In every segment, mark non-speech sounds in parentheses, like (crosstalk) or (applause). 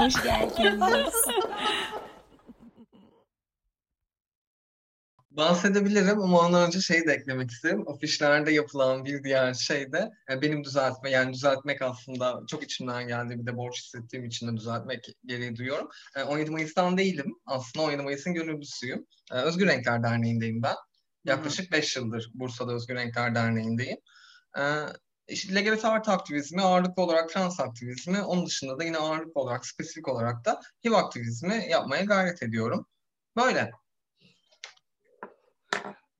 Hoş geldiniz. Bahsedebilirim ama ondan önce şeyi de eklemek isterim. Afişlerde yapılan bir diğer şey de e, benim düzeltme yani düzeltmek aslında çok içimden geldi. Bir de borç hissettiğim için de düzeltmek gereği duyuyorum. E, 17 Mayıs'tan değilim. Aslında 17 Mayıs'ın gönüllüsüyüm. E, Özgür Renkler Derneği'ndeyim ben. Yaklaşık 5 yıldır Bursa'da Özgür Renkler Derneği'ndeyim. İşte LGBT artı aktivizmi, ağırlıklı olarak trans aktivizmi, onun dışında da yine ağırlıklı olarak, spesifik olarak da HIV aktivizmi yapmaya gayret ediyorum. Böyle.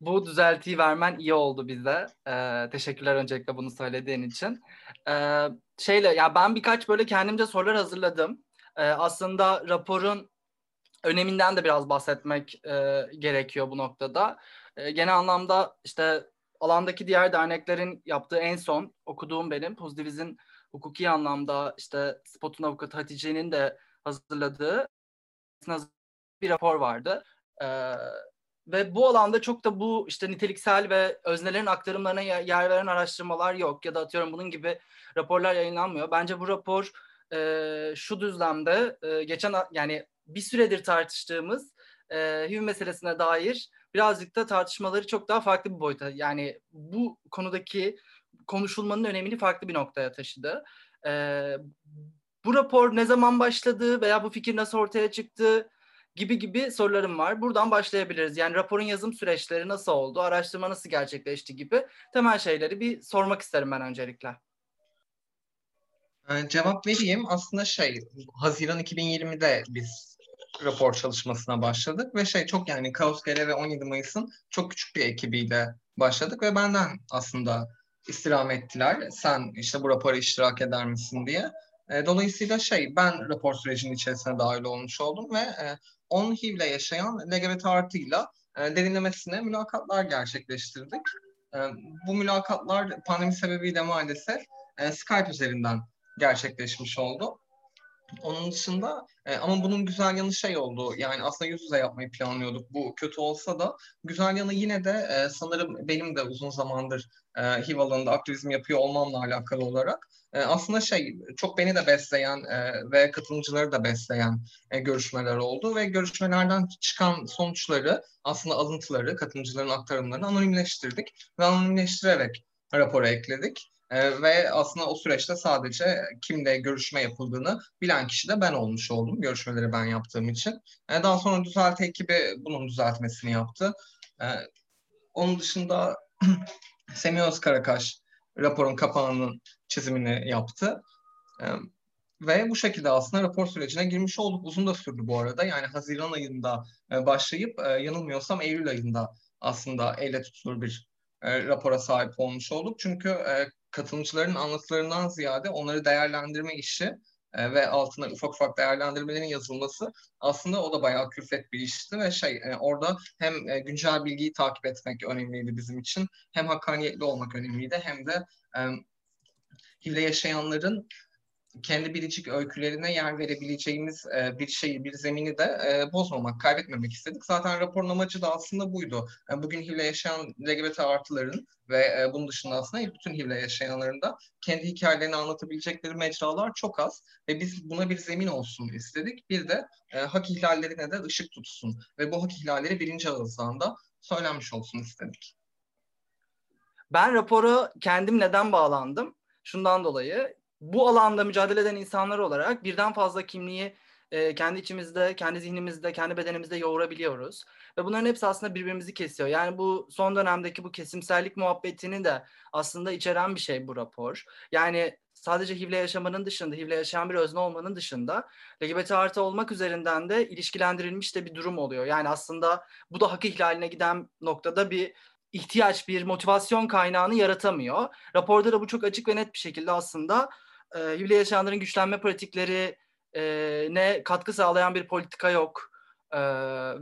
Bu düzeltiyi vermen iyi oldu bize. Ee, teşekkürler öncelikle bunu söylediğin için. Ee, şeyle ya ben birkaç böyle kendimce sorular hazırladım. Ee, aslında raporun öneminden de biraz bahsetmek e, gerekiyor bu noktada. E, genel anlamda işte alandaki diğer derneklerin yaptığı en son okuduğum benim Pozitiviz'in hukuki anlamda işte Spot'un avukatı Hatice'nin de hazırladığı bir rapor vardı. Ee, ve bu alanda çok da bu işte niteliksel ve öznelerin aktarımlarına yer veren araştırmalar yok ya da atıyorum bunun gibi raporlar yayınlanmıyor. Bence bu rapor e, şu düzlemde e, geçen yani bir süredir tartıştığımız e, HIV meselesine dair birazcık da tartışmaları çok daha farklı bir boyuta yani bu konudaki konuşulmanın önemini farklı bir noktaya taşıdı. E, bu rapor ne zaman başladı veya bu fikir nasıl ortaya çıktı? gibi gibi sorularım var. Buradan başlayabiliriz. Yani raporun yazım süreçleri nasıl oldu, araştırma nasıl gerçekleşti gibi temel şeyleri bir sormak isterim ben öncelikle. Ee, cevap vereyim. Aslında şey, Haziran 2020'de biz rapor çalışmasına başladık ve şey çok yani Kaos Gele ve 17 Mayıs'ın çok küçük bir ekibiyle başladık ve benden aslında istirham ettiler. Sen işte bu rapora iştirak eder misin diye. E, dolayısıyla şey ben rapor sürecinin içerisine dahil olmuş oldum ve e, 10 HIV'le yaşayan LGBT artıyla e, derinlemesine mülakatlar gerçekleştirdik. E, bu mülakatlar pandemi sebebiyle maalesef e, Skype üzerinden gerçekleşmiş oldu. Onun dışında e, ama bunun güzel yanı şey oldu. Yani aslında yüz yüze yapmayı planlıyorduk. Bu kötü olsa da güzel yanı yine de e, sanırım benim de uzun zamandır e, HIV alanında aktivizm yapıyor olmamla alakalı olarak e, aslında şey çok beni de besleyen e, ve katılımcıları da besleyen e, görüşmeler oldu ve görüşmelerden çıkan sonuçları aslında alıntıları katılımcıların aktarımlarını anonimleştirdik ve anonimleştirerek rapora ekledik. E, ve aslında o süreçte sadece kimle görüşme yapıldığını bilen kişi de ben olmuş oldum. Görüşmeleri ben yaptığım için. E, daha sonra düzelti ekibi bunun düzeltmesini yaptı. E, onun dışında (clears throat) Semih Özkarakaş raporun kapağının çizimini yaptı. E, ve bu şekilde aslında rapor sürecine girmiş olduk. Uzun da sürdü bu arada. Yani Haziran ayında e, başlayıp e, yanılmıyorsam Eylül ayında aslında elle tutulur bir e, rapora sahip olmuş olduk. Çünkü katılımcıların anlatılarından ziyade onları değerlendirme işi e, ve altına ufak ufak değerlendirmelerin yazılması aslında o da bayağı külfet bir işti ve şey e, orada hem e, güncel bilgiyi takip etmek önemliydi bizim için hem hakkaniyetli olmak önemliydi hem de e, HIV'le yaşayanların kendi biricik öykülerine yer verebileceğimiz e, bir şeyi, bir zemini de e, bozmamak, kaybetmemek istedik. Zaten raporun amacı da aslında buydu. E, bugün HIV'le yaşayan LGBT artıların ve e, bunun dışında aslında bütün HIV'le yaşayanların da kendi hikayelerini anlatabilecekleri mecralar çok az ve biz buna bir zemin olsun istedik. Bir de e, hak ihlallerine de ışık tutsun ve bu hak ihlalleri birinci ağızdan da söylenmiş olsun istedik. Ben raporu kendim neden bağlandım? Şundan dolayı bu alanda mücadele eden insanlar olarak birden fazla kimliği e, kendi içimizde, kendi zihnimizde, kendi bedenimizde yoğurabiliyoruz. Ve bunların hepsi aslında birbirimizi kesiyor. Yani bu son dönemdeki bu kesimsellik muhabbetini de aslında içeren bir şey bu rapor. Yani sadece HIV'le yaşamanın dışında, HIV'le yaşayan bir özne olmanın dışında LGBT artı olmak üzerinden de ilişkilendirilmiş de bir durum oluyor. Yani aslında bu da hak ihlaline giden noktada bir ihtiyaç, bir motivasyon kaynağını yaratamıyor. Raporda da bu çok açık ve net bir şekilde aslında e, HIV'le yaşayanların güçlenme pratikleri e, ne katkı sağlayan bir politika yok. E,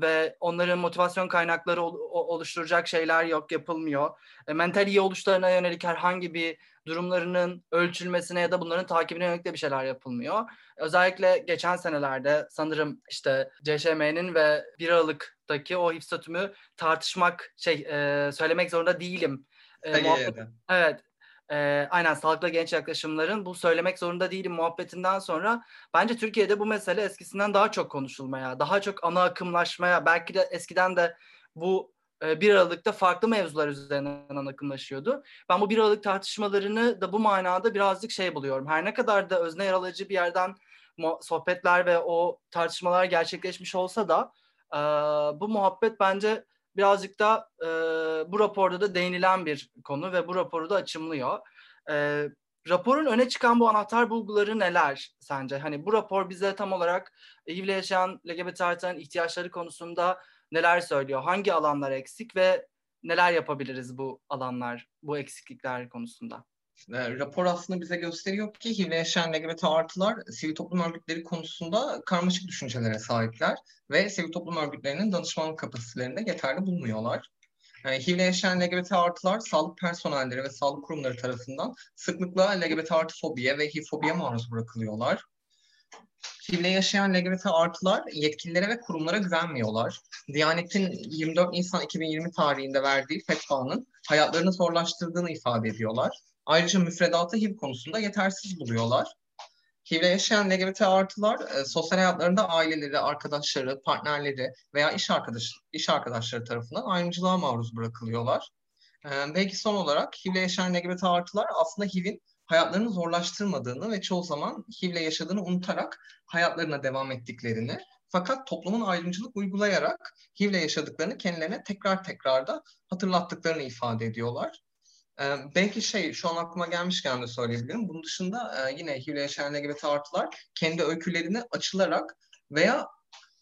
ve onların motivasyon kaynakları ol, oluşturacak şeyler yok, yapılmıyor. E, mental iyi oluşlarına yönelik herhangi bir durumlarının ölçülmesine ya da bunların takibine yönelik de bir şeyler yapılmıyor. Özellikle geçen senelerde sanırım işte CŞM'nin ve 1 Aralık'taki o statümü tartışmak, şey e, söylemek zorunda değilim. E, muhabbet, evet, e, aynen sağlıklı genç yaklaşımların bu söylemek zorunda değilim muhabbetinden sonra bence Türkiye'de bu mesele eskisinden daha çok konuşulmaya, daha çok ana akımlaşmaya, belki de eskiden de bu e, 1 Aralık'ta farklı mevzular üzerinden ana akımlaşıyordu. Ben bu 1 Aralık tartışmalarını da bu manada birazcık şey buluyorum. Her ne kadar da özne yer alıcı bir yerden sohbetler ve o tartışmalar gerçekleşmiş olsa da e, bu muhabbet bence birazcık da e, bu raporda da değinilen bir konu ve bu raporu da açımlıyor. E, raporun öne çıkan bu anahtar bulguları neler sence? Hani bu rapor bize tam olarak HIV'le yaşayan LGBT artıların ihtiyaçları konusunda neler söylüyor? Hangi alanlar eksik ve neler yapabiliriz bu alanlar, bu eksiklikler konusunda? E, rapor aslında bize gösteriyor ki HIV yaşayan LGBT artılar sivil toplum örgütleri konusunda karmaşık düşüncelere sahipler ve sivil toplum örgütlerinin danışmanlık kapasitelerinde yeterli bulmuyorlar. Yani HIV yaşayan LGBT artılar sağlık personelleri ve sağlık kurumları tarafından sıklıkla LGBT artı fobiye ve HIV fobiye maruz bırakılıyorlar. HIV'le yaşayan LGBT artılar yetkililere ve kurumlara güvenmiyorlar. Diyanet'in 24 Nisan 2020 tarihinde verdiği fetvanın hayatlarını zorlaştırdığını ifade ediyorlar. Ayrıca müfredatı HIV konusunda yetersiz buluyorlar. HIV'le yaşayan LGBT artılar e, sosyal hayatlarında aileleri, arkadaşları, partnerleri veya iş arkadaş iş arkadaşları tarafından ayrımcılığa maruz bırakılıyorlar. E, belki son olarak HIV'le yaşayan LGBT artılar aslında HIV'in hayatlarını zorlaştırmadığını ve çoğu zaman HIV'le yaşadığını unutarak hayatlarına devam ettiklerini fakat toplumun ayrımcılık uygulayarak HIV'le yaşadıklarını kendilerine tekrar tekrar da hatırlattıklarını ifade ediyorlar. Ee, belki şey şu an aklıma gelmişken de söyleyebilirim. Bunun dışında e, yine HIV'le yaşayan LGBT artılar kendi öykülerini açılarak veya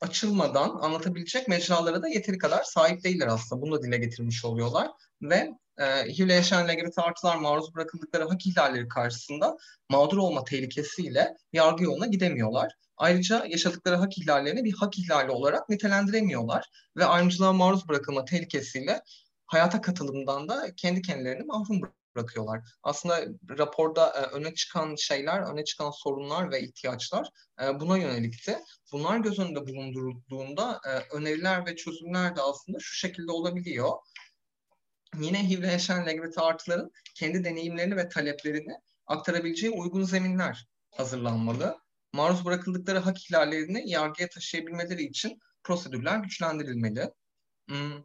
açılmadan anlatabilecek mecralara da yeteri kadar sahip değiller aslında. Bunu da dile getirmiş oluyorlar. Ve e, HIV'le yaşayan LGBT artılar maruz bırakıldıkları hak ihlalleri karşısında mağdur olma tehlikesiyle yargı yoluna gidemiyorlar. Ayrıca yaşadıkları hak ihlallerini bir hak ihlali olarak nitelendiremiyorlar ve ayrımcılığa maruz bırakılma tehlikesiyle hayata katılımdan da kendi kendilerini mahrum bırakıyorlar. Aslında raporda e, öne çıkan şeyler, öne çıkan sorunlar ve ihtiyaçlar e, buna yönelikti. Bunlar göz önünde bulundurulduğunda e, öneriler ve çözümler de aslında şu şekilde olabiliyor. Yine HIV'le yaşayan LGBT artıların kendi deneyimlerini ve taleplerini aktarabileceği uygun zeminler hazırlanmalı. Maruz bırakıldıkları hak ihlallerini yargıya taşıyabilmeleri için prosedürler güçlendirilmeli. Hmm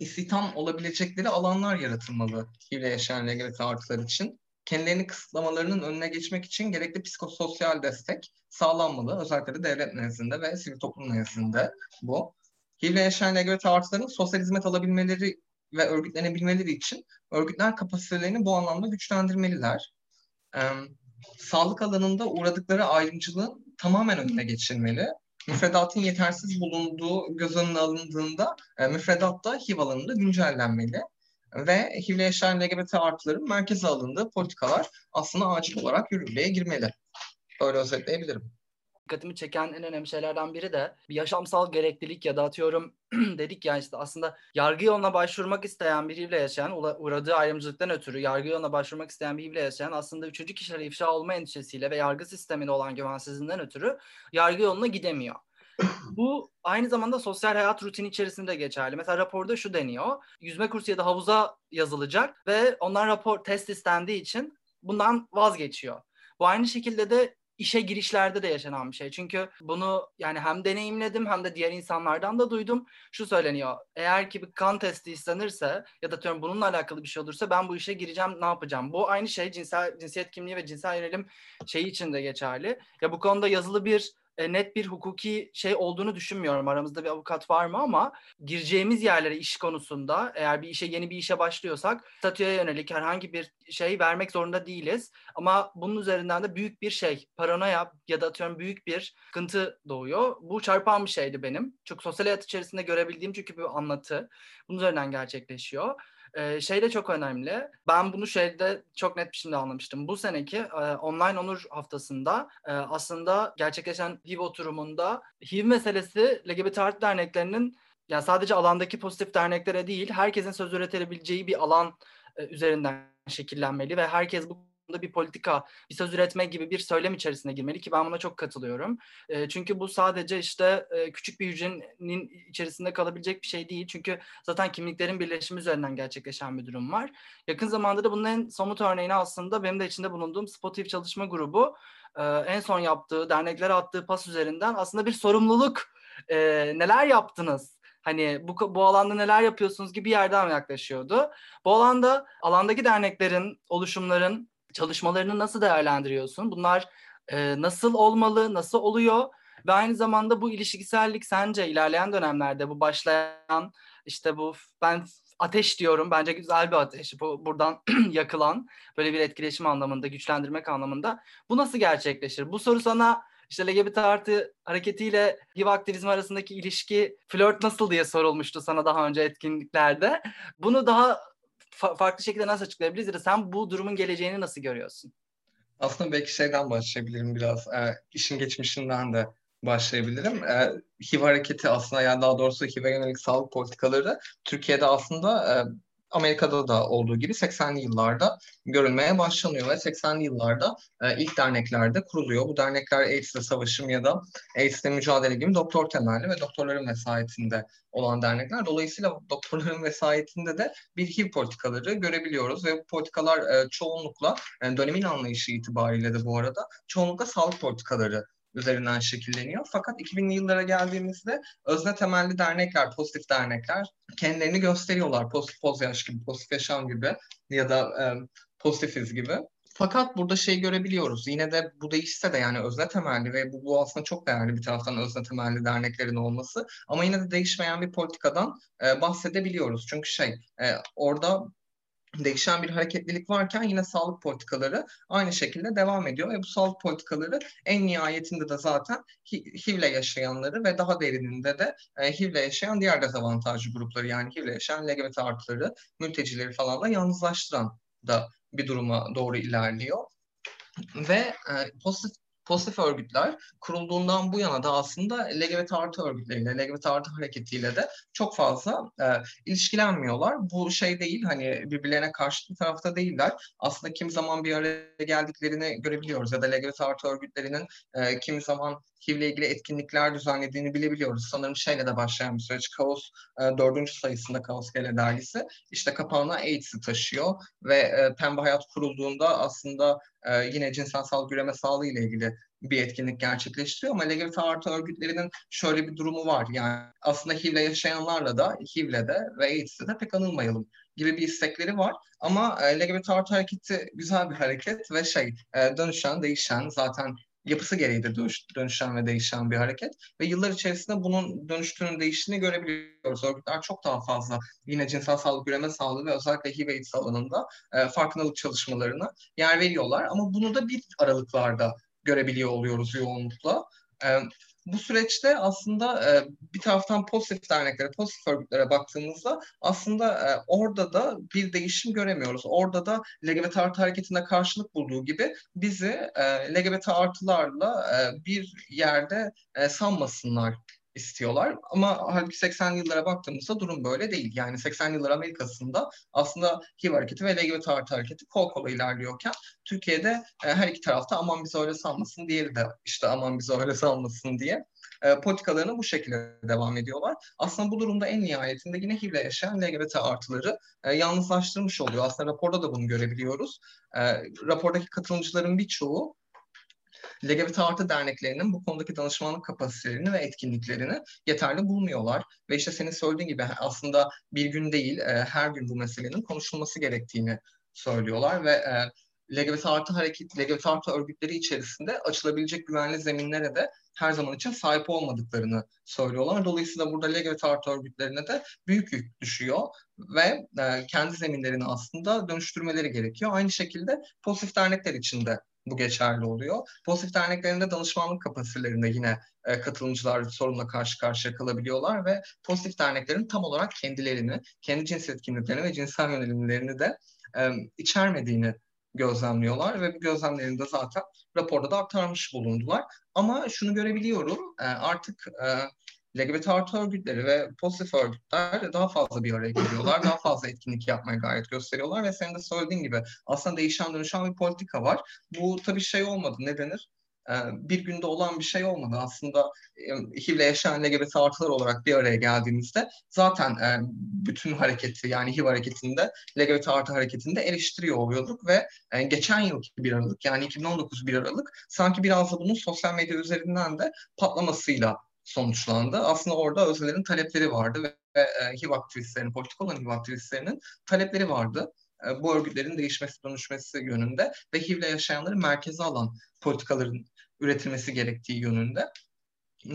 istihdam olabilecekleri alanlar yaratılmalı HIV'le yaşayan LGBT artılar için. Kendilerini kısıtlamalarının önüne geçmek için gerekli psikososyal destek sağlanmalı. Özellikle de devlet nezdinde ve sivil toplum nezdinde bu. HIV'le yaşayan LGBT artıların sosyal hizmet alabilmeleri ve örgütlenebilmeleri için örgütler kapasitelerini bu anlamda güçlendirmeliler. Ee, sağlık alanında uğradıkları ayrımcılığın tamamen önüne geçilmeli müfredatın yetersiz bulunduğu göz önüne alındığında e, müfredat da HIV alanında güncellenmeli ve HIV'le yaşayan LGBT artıların merkeze alındığı politikalar aslında acil olarak yürürlüğe girmeli. Böyle özetleyebilirim dikkatimi çeken en önemli şeylerden biri de bir yaşamsal gereklilik ya da atıyorum (clears throat) dedik ya işte aslında yargı yoluna başvurmak isteyen biriyle yaşayan uğradığı ayrımcılıktan ötürü yargı yoluna başvurmak isteyen biriyle yaşayan aslında üçüncü kişilere ifşa olma endişesiyle ve yargı sistemine olan güvensizliğinden ötürü yargı yoluna gidemiyor. (clears throat) Bu aynı zamanda sosyal hayat rutini içerisinde geçerli. Mesela raporda şu deniyor. Yüzme kursu ya da havuza yazılacak ve onlar rapor test istendiği için bundan vazgeçiyor. Bu aynı şekilde de işe girişlerde de yaşanan bir şey. Çünkü bunu yani hem deneyimledim hem de diğer insanlardan da duydum. Şu söyleniyor. Eğer ki bir kan testi istenirse ya da diyorum bununla alakalı bir şey olursa ben bu işe gireceğim ne yapacağım? Bu aynı şey cinsel cinsiyet kimliği ve cinsel yönelim şeyi için de geçerli. Ya bu konuda yazılı bir e, net bir hukuki şey olduğunu düşünmüyorum. Aramızda bir avukat var mı ama gireceğimiz yerlere iş konusunda eğer bir işe yeni bir işe başlıyorsak statüye yönelik herhangi bir şey vermek zorunda değiliz. Ama bunun üzerinden de büyük bir şey paranoya ya da atıyorum büyük bir sıkıntı doğuyor. Bu çarpan bir şeydi benim. Çok sosyal hayat içerisinde görebildiğim çünkü bir anlatı. Bunun üzerinden gerçekleşiyor. Ee, şey de çok önemli. Ben bunu şeyde çok net bir şekilde anlamıştım. Bu seneki e, online onur haftasında e, aslında gerçekleşen HIV oturumunda HIV meselesi LGBT artı derneklerinin yani sadece alandaki pozitif derneklere değil herkesin söz üretebileceği bir alan e, üzerinden şekillenmeli ve herkes bu bir politika, bir söz üretme gibi bir söylem içerisine girmeli ki ben buna çok katılıyorum. E, çünkü bu sadece işte e, küçük bir hücrenin içerisinde kalabilecek bir şey değil. Çünkü zaten kimliklerin birleşimi üzerinden gerçekleşen bir durum var. Yakın zamanda da bunun en somut örneğini aslında benim de içinde bulunduğum Spotify çalışma grubu e, en son yaptığı, derneklere attığı pas üzerinden aslında bir sorumluluk e, neler yaptınız? Hani bu, bu alanda neler yapıyorsunuz gibi yerden yaklaşıyordu. Bu alanda alandaki derneklerin, oluşumların çalışmalarını nasıl değerlendiriyorsun? Bunlar e, nasıl olmalı, nasıl oluyor? Ve aynı zamanda bu ilişkisellik sence ilerleyen dönemlerde bu başlayan işte bu ben ateş diyorum. Bence güzel bir ateş. Bu buradan (clears throat) yakılan böyle bir etkileşim anlamında, güçlendirmek anlamında. Bu nasıl gerçekleşir? Bu soru sana işte LGBT artı hareketiyle HIV aktivizmi arasındaki ilişki, flört nasıl diye sorulmuştu sana daha önce etkinliklerde. Bunu daha fa- farklı şekilde nasıl açıklayabiliriz ya da sen bu durumun geleceğini nasıl görüyorsun? Aslında belki şeyden başlayabilirim biraz. E, işin geçmişinden de başlayabilirim. E, HIV hareketi aslında yani daha doğrusu HIV'e yönelik sağlık politikaları Türkiye'de aslında e, Amerika'da da olduğu gibi 80'li yıllarda görülmeye başlanıyor ve 80'li yıllarda e, ilk derneklerde kuruluyor. Bu dernekler AIDS'le savaşım ya da AIDS'le mücadele gibi doktor temelli ve doktorların vesayetinde olan dernekler. Dolayısıyla doktorların vesayetinde de bir HIV politikaları görebiliyoruz ve bu politikalar e, çoğunlukla yani dönemin anlayışı itibariyle de bu arada çoğunlukla sağlık politikaları üzerinden şekilleniyor. Fakat 2000'li yıllara geldiğimizde özne temelli dernekler, pozitif dernekler kendilerini gösteriyorlar. Pozitif poz yaş gibi, pozitif yaşam gibi ya da e, pozitifiz gibi. Fakat burada şey görebiliyoruz. Yine de bu değişse de yani özne temelli ve bu, bu aslında çok değerli bir taraftan özne temelli derneklerin olması. Ama yine de değişmeyen bir politikadan e, bahsedebiliyoruz. Çünkü şey e, orada değişen bir hareketlilik varken yine sağlık politikaları aynı şekilde devam ediyor ve bu sağlık politikaları en nihayetinde de zaten HIV'le yaşayanları ve daha derininde de e, HIV'le yaşayan diğer dezavantajlı grupları yani HIV'le yaşayan LGBT artıları, mültecileri falan da yalnızlaştıran da bir duruma doğru ilerliyor. Ve e, pozitif pozitif örgütler kurulduğundan bu yana da aslında LGBT artı örgütleriyle, LGBT artı hareketiyle de çok fazla e, ilişkilenmiyorlar. Bu şey değil hani birbirlerine karşı bir tarafta değiller. Aslında kim zaman bir araya geldiklerini görebiliyoruz ya da LGBT artı örgütlerinin e, kimi zaman HIV ile ilgili etkinlikler düzenlediğini bilebiliyoruz. Sanırım şeyle de başlayan bir süreç. Kaos e, dördüncü sayısında Kaos Gele dergisi işte kapağına AIDS'i taşıyor ve e, Pembe Hayat kurulduğunda aslında e, yine cinsel üreme sağlığı ile ilgili bir etkinlik gerçekleştiriyor ama LGBT artı örgütlerinin şöyle bir durumu var. Yani aslında HIV'le yaşayanlarla da HIV'le de ve AIDS'le de pek anılmayalım gibi bir istekleri var. Ama e, LGBT artı hareketi güzel bir hareket ve şey e, dönüşen, değişen zaten yapısı gereği de dönüşen ve değişen bir hareket. Ve yıllar içerisinde bunun dönüştüğünün değiştiğini görebiliyoruz. Örgütler çok daha fazla yine cinsel sağlık üreme sağlığı ve özellikle HIV AIDS alanında e, farkındalık çalışmalarına yer veriyorlar. Ama bunu da bir aralıklarda görebiliyor oluyoruz yoğunlukla. E, bu süreçte aslında e, bir taraftan pozitif derneklere, pozitif örgütlere baktığımızda aslında e, orada da bir değişim göremiyoruz. Orada da LGBT artı hareketinde karşılık bulduğu gibi bizi e, LGBT artılarla e, bir yerde e, sanmasınlar istiyorlar. Ama halbuki 80 yıllara baktığımızda durum böyle değil. Yani 80 yıllar Amerika'sında aslında HIV hareketi ve LGBT artı hareketi kol kola ilerliyorken Türkiye'de e, her iki tarafta aman bizi öyle sanmasın, diğeri de işte aman bizi öyle sanmasın diye e, politikalarını bu şekilde devam ediyorlar. Aslında bu durumda en nihayetinde yine HIV'le yaşayan LGBT artıları e, yalnızlaştırmış oluyor. Aslında raporda da bunu görebiliyoruz. E, rapordaki katılımcıların birçoğu LGBT artı derneklerinin bu konudaki danışmanlık kapasitelerini ve etkinliklerini yeterli bulmuyorlar. Ve işte senin söylediğin gibi aslında bir gün değil e, her gün bu meselenin konuşulması gerektiğini söylüyorlar ve e, LGBT artı hareket, LGBT artı örgütleri içerisinde açılabilecek güvenli zeminlere de her zaman için sahip olmadıklarını söylüyorlar. Dolayısıyla burada LGBT artı örgütlerine de büyük yük düşüyor ve e, kendi zeminlerini aslında dönüştürmeleri gerekiyor. Aynı şekilde pozitif dernekler için de bu geçerli oluyor. Pozitif derneklerinde danışmanlık kapasitelerinde yine e, katılımcılar sorunla karşı karşıya kalabiliyorlar ve pozitif derneklerin tam olarak kendilerini, kendi cins etkinliklerini ve cinsel yönelimlerini de e, içermediğini gözlemliyorlar ve bu gözlemlerini de zaten raporda da aktarmış bulundular. Ama şunu görebiliyorum e, artık e, LGBT artı örgütleri ve pozitif örgütler daha fazla bir araya geliyorlar. daha fazla etkinlik yapmaya gayret gösteriyorlar ve senin de söylediğin gibi aslında değişen dönüşen bir politika var. Bu tabii şey olmadı ne denir? Ee, bir günde olan bir şey olmadı. Aslında HIV'le yaşayan LGBT artılar olarak bir araya geldiğimizde zaten e, bütün hareketi yani HIV hareketinde LGBT artı hareketinde eleştiriyor oluyorduk ve e, geçen yılki bir Aralık yani 2019 bir Aralık sanki biraz da bunun sosyal medya üzerinden de patlamasıyla sonuçlandı. Aslında orada Özel'in talepleri vardı ve e, HIV aktivistlerinin, politik olan HIV aktivistlerinin talepleri vardı. E, bu örgütlerin değişmesi, dönüşmesi yönünde ve HIV'le yaşayanları merkeze alan politikaların üretilmesi gerektiği yönünde.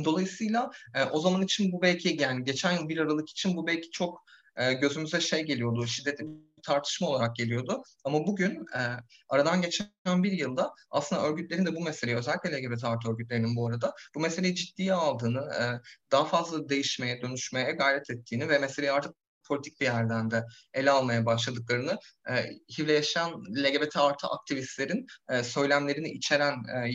Dolayısıyla e, o zaman için bu belki yani geçen yıl bir Aralık için bu belki çok e, gözümüze şey geliyordu, şiddetli bir tartışma olarak geliyordu. Ama bugün e, aradan geçen bir yılda aslında örgütlerin de bu meseleyi özellikle LGBT artı örgütlerinin bu arada bu meseleyi ciddiye aldığını, e, daha fazla değişmeye, dönüşmeye gayret ettiğini ve meseleyi artık politik bir yerden de ele almaya başladıklarını, e, HIV'le yaşayan LGBT artı aktivistlerin e, söylemlerini içeren e,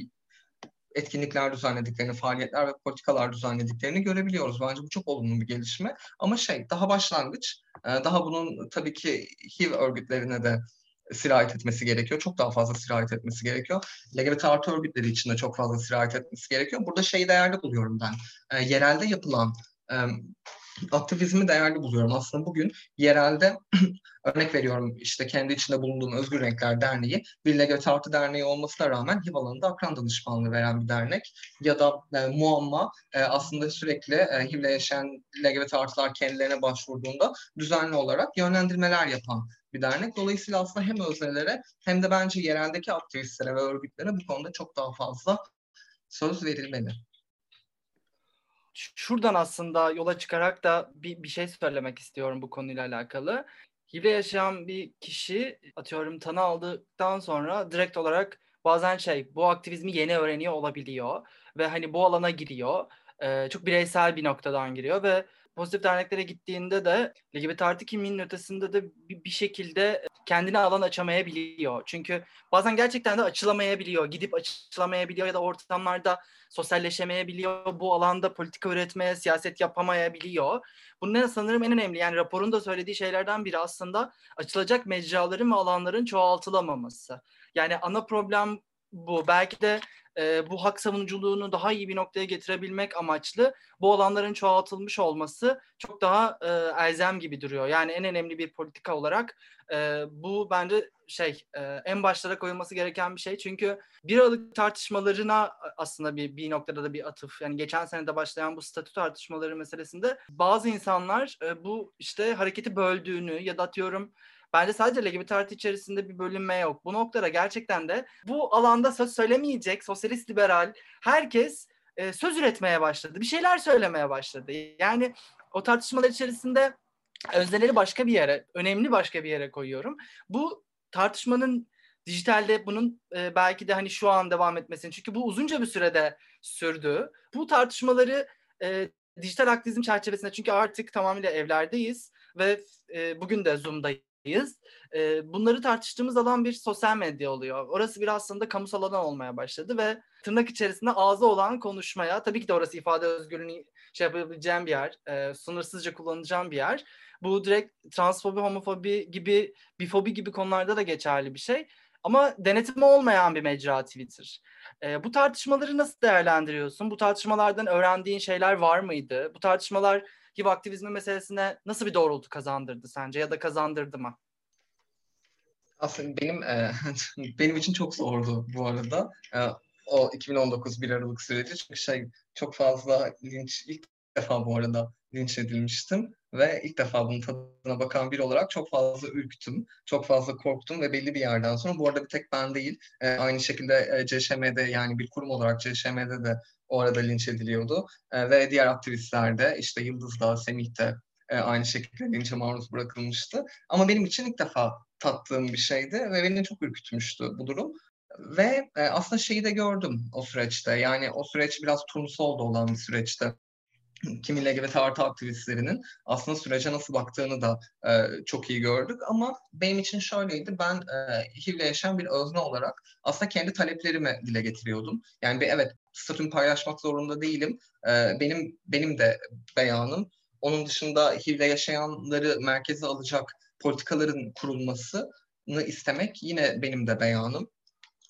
etkinlikler düzenlediklerini, faaliyetler ve politikalar düzenlediklerini görebiliyoruz. Bence bu çok olumlu bir gelişme. Ama şey daha başlangıç, e, daha bunun tabii ki HIV örgütlerine de sirayet etmesi gerekiyor. Çok daha fazla sirayet etmesi gerekiyor. LGBT artı örgütleri için de çok fazla sirayet etmesi gerekiyor. Burada şeyi değerli buluyorum ben. E, yerelde yapılan e, aktivizmi değerli buluyorum. Aslında bugün yerelde (clears throat) örnek veriyorum işte kendi içinde bulunduğum Özgür Renkler Derneği bir LGBT artı derneği olmasına rağmen HIV alanında akran danışmanlığı veren bir dernek. Ya da e, muamma e, aslında sürekli e, HIV'le yaşayan LGBT artılar kendilerine başvurduğunda düzenli olarak yönlendirmeler yapan bir dernek. Dolayısıyla aslında hem öznelere hem de bence yereldeki aktivistlere ve örgütlere bu konuda çok daha fazla söz verilmeli şuradan aslında yola çıkarak da bir, bir şey söylemek istiyorum bu konuyla alakalı. HIV yaşayan bir kişi atıyorum tanı aldıktan sonra direkt olarak bazen şey bu aktivizmi yeni öğreniyor olabiliyor ve hani bu alana giriyor. Ee, çok bireysel bir noktadan giriyor ve pozitif derneklere gittiğinde de LGBT artı kimliğinin ötesinde de bir, şekilde kendine alan açamayabiliyor. Çünkü bazen gerçekten de açılamayabiliyor. Gidip açılamayabiliyor ya da ortamlarda sosyalleşemeyebiliyor. Bu alanda politika üretmeye, siyaset yapamayabiliyor. Bunun sanırım en önemli yani raporun da söylediği şeylerden biri aslında açılacak mecraların ve alanların çoğaltılamaması. Yani ana problem bu. Belki de e, bu hak savunuculuğunu daha iyi bir noktaya getirebilmek amaçlı bu alanların çoğaltılmış olması çok daha e, elzem gibi duruyor. Yani en önemli bir politika olarak e, bu bence şey e, en başlara koyulması gereken bir şey. Çünkü bir aralık tartışmalarına aslında bir, bir noktada da bir atıf. Yani geçen senede başlayan bu statü tartışmaları meselesinde bazı insanlar e, bu işte hareketi böldüğünü ya da atıyorum Bence sadece LGBT artı içerisinde bir bölünme yok. Bu noktada gerçekten de bu alanda söz söylemeyecek sosyalist liberal herkes e, söz üretmeye başladı. Bir şeyler söylemeye başladı. Yani o tartışmalar içerisinde özneleri başka bir yere, önemli başka bir yere koyuyorum. Bu tartışmanın dijitalde bunun e, belki de hani şu an devam etmesini çünkü bu uzunca bir sürede sürdü. Bu tartışmaları e, dijital aktivizm çerçevesinde çünkü artık tamamıyla evlerdeyiz ve e, bugün de Zoom'dayız e, bunları tartıştığımız alan bir sosyal medya oluyor. Orası bir aslında kamusal alan olmaya başladı ve tırnak içerisinde ağzı olan konuşmaya, tabii ki de orası ifade özgürlüğünü şey yapabileceğim bir yer, e, sınırsızca kullanacağım bir yer. Bu direkt transfobi, homofobi gibi, bifobi gibi konularda da geçerli bir şey. Ama denetimi olmayan bir mecra Twitter. E, bu tartışmaları nasıl değerlendiriyorsun? Bu tartışmalardan öğrendiğin şeyler var mıydı? Bu tartışmalar HIV aktivizmi meselesine nasıl bir doğrultu kazandırdı sence ya da kazandırdı mı? Aslında benim e, (laughs) benim için çok zordu bu arada. E, o 2019 bir Aralık süreci çünkü şey çok fazla linç ilk defa bu arada linç edilmiştim ve ilk defa bunun tadına bakan biri olarak çok fazla ürktüm, çok fazla korktum ve belli bir yerden sonra bu arada bir tek ben değil, e, aynı şekilde e, CŞM'de yani bir kurum olarak CŞM'de de o arada linç ediliyordu e, ve diğer aktivistler de işte Yıldız'da, Semih'te e, aynı şekilde linçe maruz bırakılmıştı. Ama benim için ilk defa tattığım bir şeydi ve beni çok ürkütmüştü bu durum. Ve e, aslında şeyi de gördüm o süreçte. Yani o süreç biraz turnusol da olan bir süreçti. kimi LGBT artı aktivistlerinin aslında sürece nasıl baktığını da e, çok iyi gördük. Ama benim için şöyleydi, ben e, HIV'le yaşayan bir özne olarak aslında kendi taleplerimi dile getiriyordum. Yani bir, evet statümü paylaşmak zorunda değilim. E, benim benim de beyanım. Onun dışında HIV'le yaşayanları merkeze alacak politikaların kurulmasını istemek yine benim de beyanım.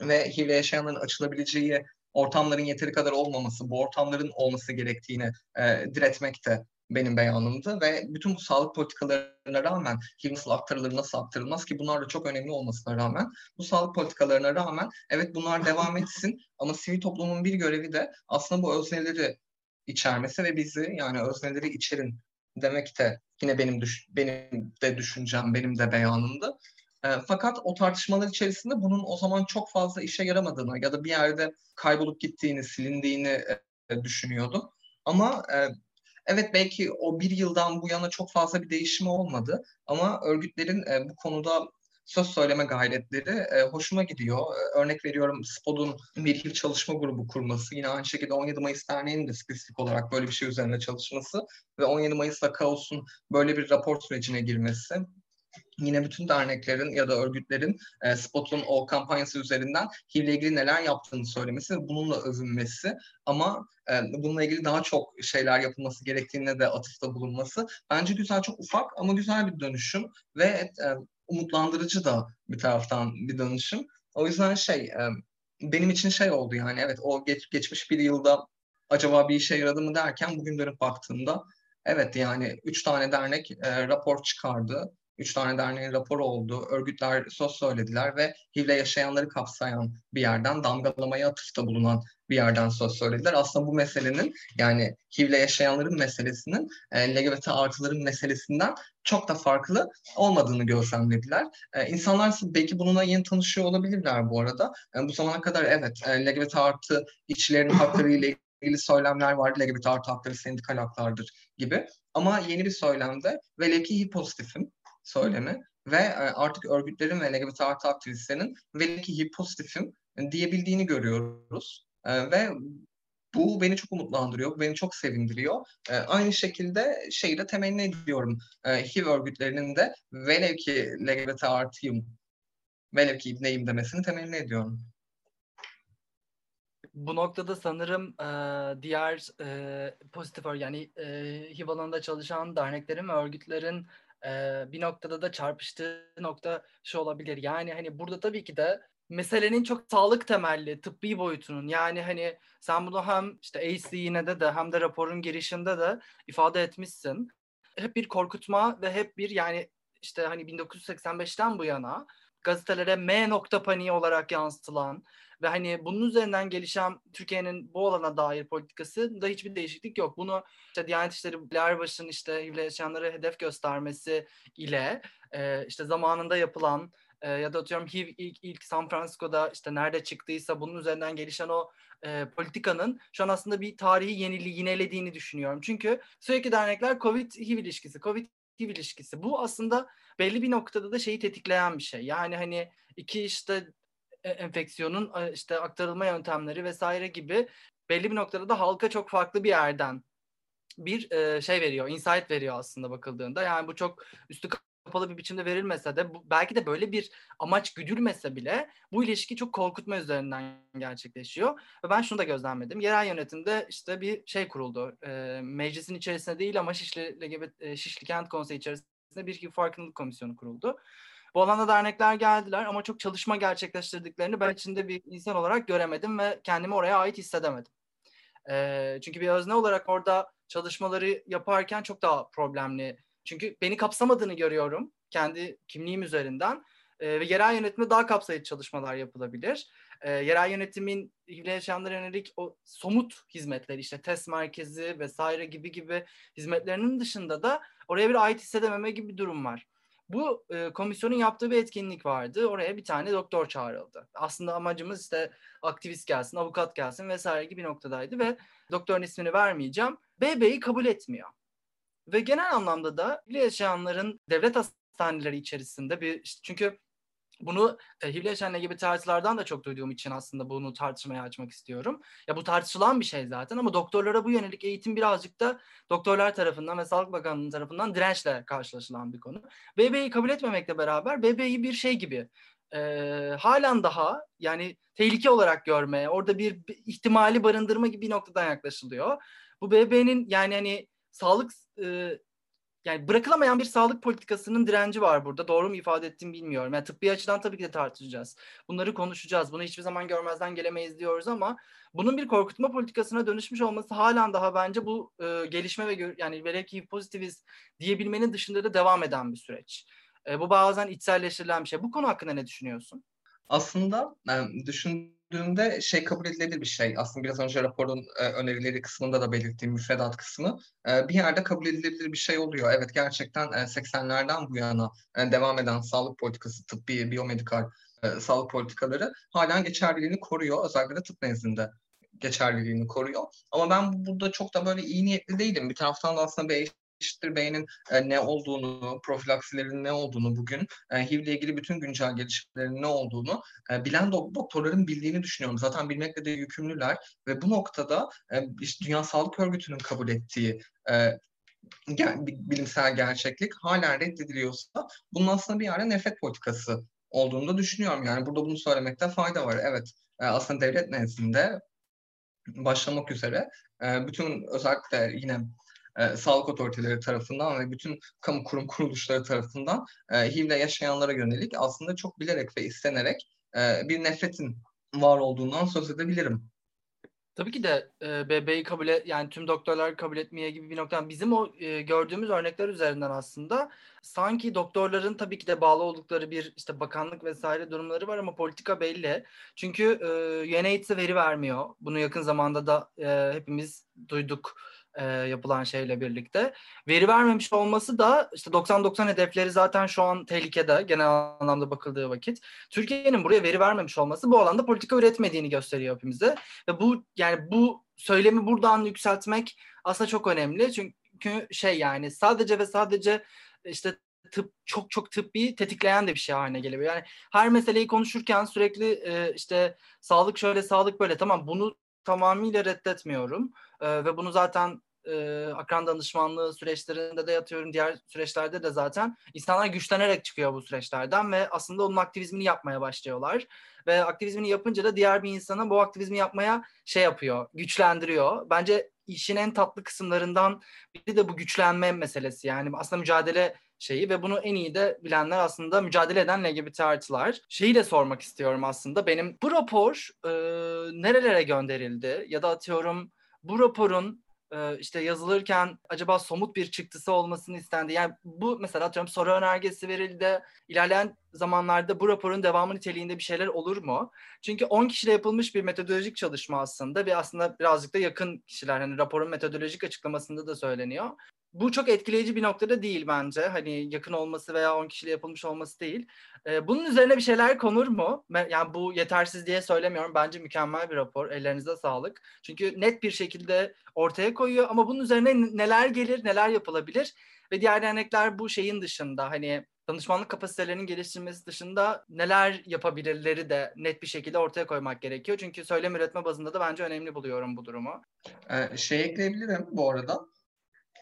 Ve HIV'le yaşayanların açılabileceği ortamların yeteri kadar olmaması, bu ortamların olması gerektiğini e, diretmek de benim beyanımdı ve bütün bu sağlık politikalarına rağmen HIV nasıl aktarılır, nasıl aktarılmaz ki bunlar da çok önemli olmasına rağmen bu sağlık politikalarına rağmen evet bunlar devam etsin (laughs) ama sivil toplumun bir görevi de aslında bu özneleri içermesi ve bizi yani özneleri içerin demek de yine benim düş benim de düşüncem, benim de beyanımdı. E, fakat o tartışmalar içerisinde bunun o zaman çok fazla işe yaramadığını ya da bir yerde kaybolup gittiğini, silindiğini e, düşünüyordum. Ama e, evet belki o bir yıldan bu yana çok fazla bir değişim olmadı. Ama örgütlerin e, bu konuda söz söyleme gayretleri e, hoşuma gidiyor. E, örnek veriyorum SPOD'un bir yıl çalışma grubu kurması. Yine aynı şekilde 17 Mayıs Derneği'nin de spesifik olarak böyle bir şey üzerine çalışması ve 17 Mayıs'ta Kaos'un böyle bir rapor sürecine girmesi yine bütün derneklerin ya da örgütlerin e, Spot'un o kampanyası üzerinden HIV ile ilgili neler yaptığını söylemesi ve bununla övünmesi ama e, bununla ilgili daha çok şeyler yapılması gerektiğine de atıfta bulunması bence güzel, çok ufak ama güzel bir dönüşüm ve e, umutlandırıcı da bir taraftan bir dönüşüm. O yüzden şey e, benim için şey oldu yani evet o geç, geçmiş bir yılda acaba bir işe yaradı mı derken bugün dönüp baktığımda evet yani üç tane dernek e, rapor çıkardı Üç tane derneğin raporu oldu. Örgütler söz söylediler ve HIV'le yaşayanları kapsayan bir yerden damgalamaya atıfta bulunan bir yerden söz söylediler. Aslında bu meselenin yani HIV'le yaşayanların meselesinin e, LGBT artıların meselesinden çok da farklı olmadığını gözlemlediler. E, insanlar belki bununla yeni tanışıyor olabilirler bu arada. E, bu zamana kadar evet e, LGBT artı işçilerin hakları ile ilgili söylemler vardı. LGBT artı hakları sendikal haklardır gibi. Ama yeni bir söylemde velev ki pozitifim söylemi ve e, artık örgütlerin ve LGBT artı aktivistlerin velev ki pozitifim diyebildiğini görüyoruz. E, ve bu beni çok umutlandırıyor, beni çok sevindiriyor. E, aynı şekilde şeyi de temenni ediyorum. HIV örgütlerinin de velev ki LGBT artıyım, velev ki ibneyim demesini temenni ediyorum. Bu noktada sanırım e, diğer e, pozitif yani e, HIV alanında çalışan derneklerin ve örgütlerin e, bir noktada da çarpıştığı nokta şu olabilir. Yani hani burada tabii ki de meselenin çok sağlık temelli, tıbbi boyutunun yani hani sen bunu hem işte ACE'ine de de hem de raporun girişinde de ifade etmişsin. Hep bir korkutma ve hep bir yani işte hani 1985'ten bu yana gazetelere M nokta paniği olarak yansıtılan ve hani bunun üzerinden gelişen Türkiye'nin bu alana dair politikası da hiçbir değişiklik yok. Bunu işte Diyanet İşleri Erbaş'ın işte HIV'le yaşayanları hedef göstermesi ile e, işte zamanında yapılan e, ya da atıyorum HIV ilk, ilk San Francisco'da işte nerede çıktıysa bunun üzerinden gelişen o e, politikanın şu an aslında bir tarihi yenili, yinelediğini düşünüyorum. Çünkü sürekli dernekler COVID-HIV ilişkisi, COVID-HIV ilişkisi. Bu aslında belli bir noktada da şeyi tetikleyen bir şey. Yani hani iki işte e, enfeksiyonun e, işte aktarılma yöntemleri vesaire gibi belli bir noktada da halka çok farklı bir yerden bir e, şey veriyor, insight veriyor aslında bakıldığında. Yani bu çok üstü kapalı bir biçimde verilmese de bu, belki de böyle bir amaç güdülmese bile bu ilişki çok korkutma üzerinden gerçekleşiyor. Ve ben şunu da gözlemledim. Yerel yönetimde işte bir şey kuruldu. E, meclisin içerisinde değil ama Şişli, LGBT, Şişli Kent Konseyi içerisinde bir farkındalık komisyonu kuruldu. Bu alanda dernekler geldiler ama çok çalışma gerçekleştirdiklerini ben içinde bir insan olarak göremedim ve kendimi oraya ait hissedemedim. E, çünkü bir özne olarak orada çalışmaları yaparken çok daha problemli. Çünkü beni kapsamadığını görüyorum kendi kimliğim üzerinden e, ve yerel yönetimde daha kapsayıcı çalışmalar yapılabilir. E, yerel yönetimin yaşayanlara yönelik o somut hizmetleri işte test merkezi vesaire gibi gibi hizmetlerinin dışında da oraya bir ait hissedememe gibi bir durum var. Bu e, komisyonun yaptığı bir etkinlik vardı. Oraya bir tane doktor çağrıldı. Aslında amacımız işte aktivist gelsin, avukat gelsin vesaire gibi bir noktadaydı ve doktorun ismini vermeyeceğim. BB'yi kabul etmiyor. Ve genel anlamda da yaşayanların devlet hastaneleri içerisinde bir çünkü Bunu e, HIV'le yaşayan gibi tartışmalardan da çok duyduğum için aslında bunu tartışmaya açmak istiyorum. Ya bu tartışılan bir şey zaten ama doktorlara bu yönelik eğitim birazcık da doktorlar tarafından ve Sağlık Bakanlığı tarafından dirençle karşılaşılan bir konu. BB'yi kabul etmemekle beraber BB'yi bir şey gibi e, halen daha yani tehlike olarak görmeye, orada bir ihtimali barındırma gibi bir noktadan yaklaşılıyor. Bu BB'nin yani hani sağlık e, yani bırakılamayan bir sağlık politikasının direnci var burada. Doğru mu ifade ettiğimi bilmiyorum. Yani tıbbi açıdan tabii ki de tartışacağız. Bunları konuşacağız. Bunu hiçbir zaman görmezden gelemeyiz diyoruz ama bunun bir korkutma politikasına dönüşmüş olması halen daha bence bu e, gelişme ve yani velev ki pozitiviz diyebilmenin dışında da devam eden bir süreç. E, bu bazen içselleştirilen bir şey. Bu konu hakkında ne düşünüyorsun? Aslında yani düşündüğümde şey kabul edilebilir bir şey. Aslında biraz önce raporun e, önerileri kısmında da belirttiğim müfredat kısmı e, bir yerde kabul edilebilir bir şey oluyor. Evet gerçekten e, 80'lerden bu yana e, devam eden sağlık politikası, tıbbi, biyomedikal e, sağlık politikaları halen geçerliliğini koruyor. Özellikle de tıp nezdinde geçerliliğini koruyor. Ama ben burada çok da böyle iyi niyetli değilim. Bir taraftan da aslında bir eşittir beynin e, ne olduğunu, profilaksilerin ne olduğunu bugün, e, HIV ile ilgili bütün güncel gelişmelerin ne olduğunu e, bilen do- doktorların bildiğini düşünüyorum. Zaten bilmekle de yükümlüler ve bu noktada e, işte Dünya Sağlık Örgütü'nün kabul ettiği e, bilimsel gerçeklik hala reddediliyorsa bunun aslında bir yerde nefret politikası olduğunu da düşünüyorum. Yani burada bunu söylemekte fayda var. Evet e, aslında devlet nezdinde başlamak üzere e, bütün özellikle yine e, sağlık otoriteleri tarafından ve bütün kamu kurum kuruluşları tarafından e, HIV'le yaşayanlara yönelik aslında çok bilerek ve istenerek e, bir nefretin var olduğundan söz edebilirim. Tabii ki de e, bebeği kabul et, yani tüm doktorlar kabul etmeye gibi bir noktadan bizim o e, gördüğümüz örnekler üzerinden aslında sanki doktorların tabii ki de bağlı oldukları bir işte bakanlık vesaire durumları var ama politika belli. Çünkü e, UNAIDS'e veri vermiyor. Bunu yakın zamanda da e, hepimiz duyduk e, yapılan şeyle birlikte. Veri vermemiş olması da işte 90-90 hedefleri zaten şu an tehlikede genel anlamda bakıldığı vakit. Türkiye'nin buraya veri vermemiş olması bu alanda politika üretmediğini gösteriyor hepimize. Ve bu yani bu söylemi buradan yükseltmek aslında çok önemli. Çünkü şey yani sadece ve sadece işte tıp çok çok tıbbi tetikleyen de bir şey haline geliyor. Yani her meseleyi konuşurken sürekli e, işte sağlık şöyle sağlık böyle tamam bunu tamamıyla reddetmiyorum. E, ve bunu zaten e, akran danışmanlığı süreçlerinde de yatıyorum. Diğer süreçlerde de zaten insanlar güçlenerek çıkıyor bu süreçlerden ve aslında onun aktivizmini yapmaya başlıyorlar. Ve aktivizmini yapınca da diğer bir insana bu aktivizmi yapmaya şey yapıyor, güçlendiriyor. Bence işin en tatlı kısımlarından biri de bu güçlenme meselesi. Yani aslında mücadele şeyi ve bunu en iyi de bilenler aslında mücadele eden LGBT artılar. Şeyi de sormak istiyorum aslında. Benim bu rapor e, nerelere gönderildi? Ya da atıyorum bu raporun işte yazılırken acaba somut bir çıktısı olmasını istendi. Yani bu mesela atıyorum soru önergesi verildi. İlerleyen zamanlarda bu raporun devamı niteliğinde bir şeyler olur mu? Çünkü 10 kişiyle yapılmış bir metodolojik çalışma aslında ve aslında birazcık da yakın kişiler. Hani raporun metodolojik açıklamasında da söyleniyor bu çok etkileyici bir noktada değil bence. Hani yakın olması veya 10 kişiyle yapılmış olması değil. Ee, bunun üzerine bir şeyler konur mu? Yani bu yetersiz diye söylemiyorum. Bence mükemmel bir rapor. Ellerinize sağlık. Çünkü net bir şekilde ortaya koyuyor ama bunun üzerine neler gelir, neler yapılabilir? Ve diğer dernekler bu şeyin dışında hani danışmanlık kapasitelerinin geliştirilmesi dışında neler yapabilirleri de net bir şekilde ortaya koymak gerekiyor. Çünkü söylem üretme bazında da bence önemli buluyorum bu durumu. Ee, şey ekleyebilirim bu arada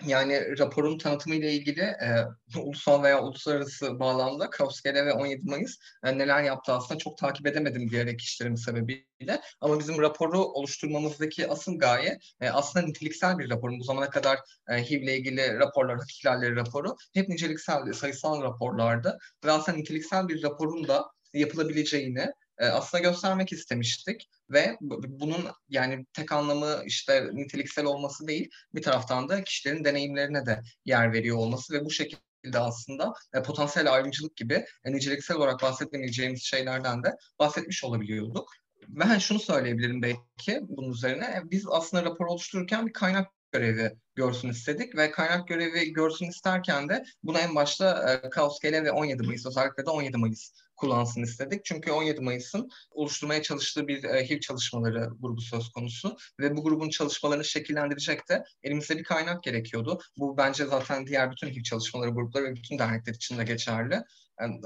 yani raporun tanıtımı ile ilgili e, (laughs) ulusal veya uluslararası bağlamda Kauskele ve 17 Mayıs e, neler yaptı aslında çok takip edemedim diyerek işlerim sebebiyle. Ama bizim raporu oluşturmamızdaki asıl gaye e, aslında niteliksel bir rapor. Bu zamana kadar e, HIV ile ilgili raporlar, hakik raporu hep niceliksel, sayısal raporlardı. Ve aslında niteliksel bir raporun da yapılabileceğini aslında göstermek istemiştik ve bunun yani tek anlamı işte niteliksel olması değil bir taraftan da kişilerin deneyimlerine de yer veriyor olması ve bu şekilde aslında e, potansiyel ayrımcılık gibi e, niceliksel olarak bahsetmeyeceğimiz şeylerden de bahsetmiş olabiliyorduk. Ben şunu söyleyebilirim belki bunun üzerine. Biz aslında rapor oluştururken bir kaynak görevi görsün istedik ve kaynak görevi görsün isterken de bunu en başta e, Kaos ve 17 Mayıs özellikle de 17 Mayıs kullansın istedik. Çünkü 17 Mayıs'ın oluşturmaya çalıştığı bir e, HIV çalışmaları grubu söz konusu ve bu grubun çalışmalarını şekillendirecek de elimizde bir kaynak gerekiyordu. Bu bence zaten diğer bütün HIV çalışmaları grupları ve bütün dernekler için de geçerli.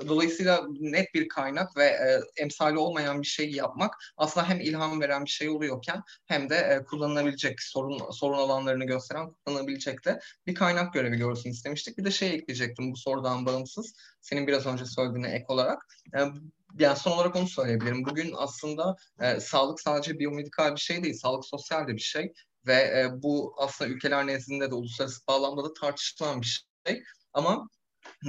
Dolayısıyla net bir kaynak ve e, emsali olmayan bir şeyi yapmak aslında hem ilham veren bir şey oluyorken hem de e, kullanılabilecek sorun sorun alanlarını gösteren kullanılabilecek de bir kaynak görevi görsün istemiştik. Bir de şey ekleyecektim bu sorudan bağımsız. Senin biraz önce söylediğine ek olarak. E, yani son olarak onu söyleyebilirim. Bugün aslında e, sağlık sadece biyomedikal bir şey değil, sağlık sosyal de bir şey ve e, bu aslında ülkeler nezdinde de uluslararası bağlamda da tartışılan bir şey. Ama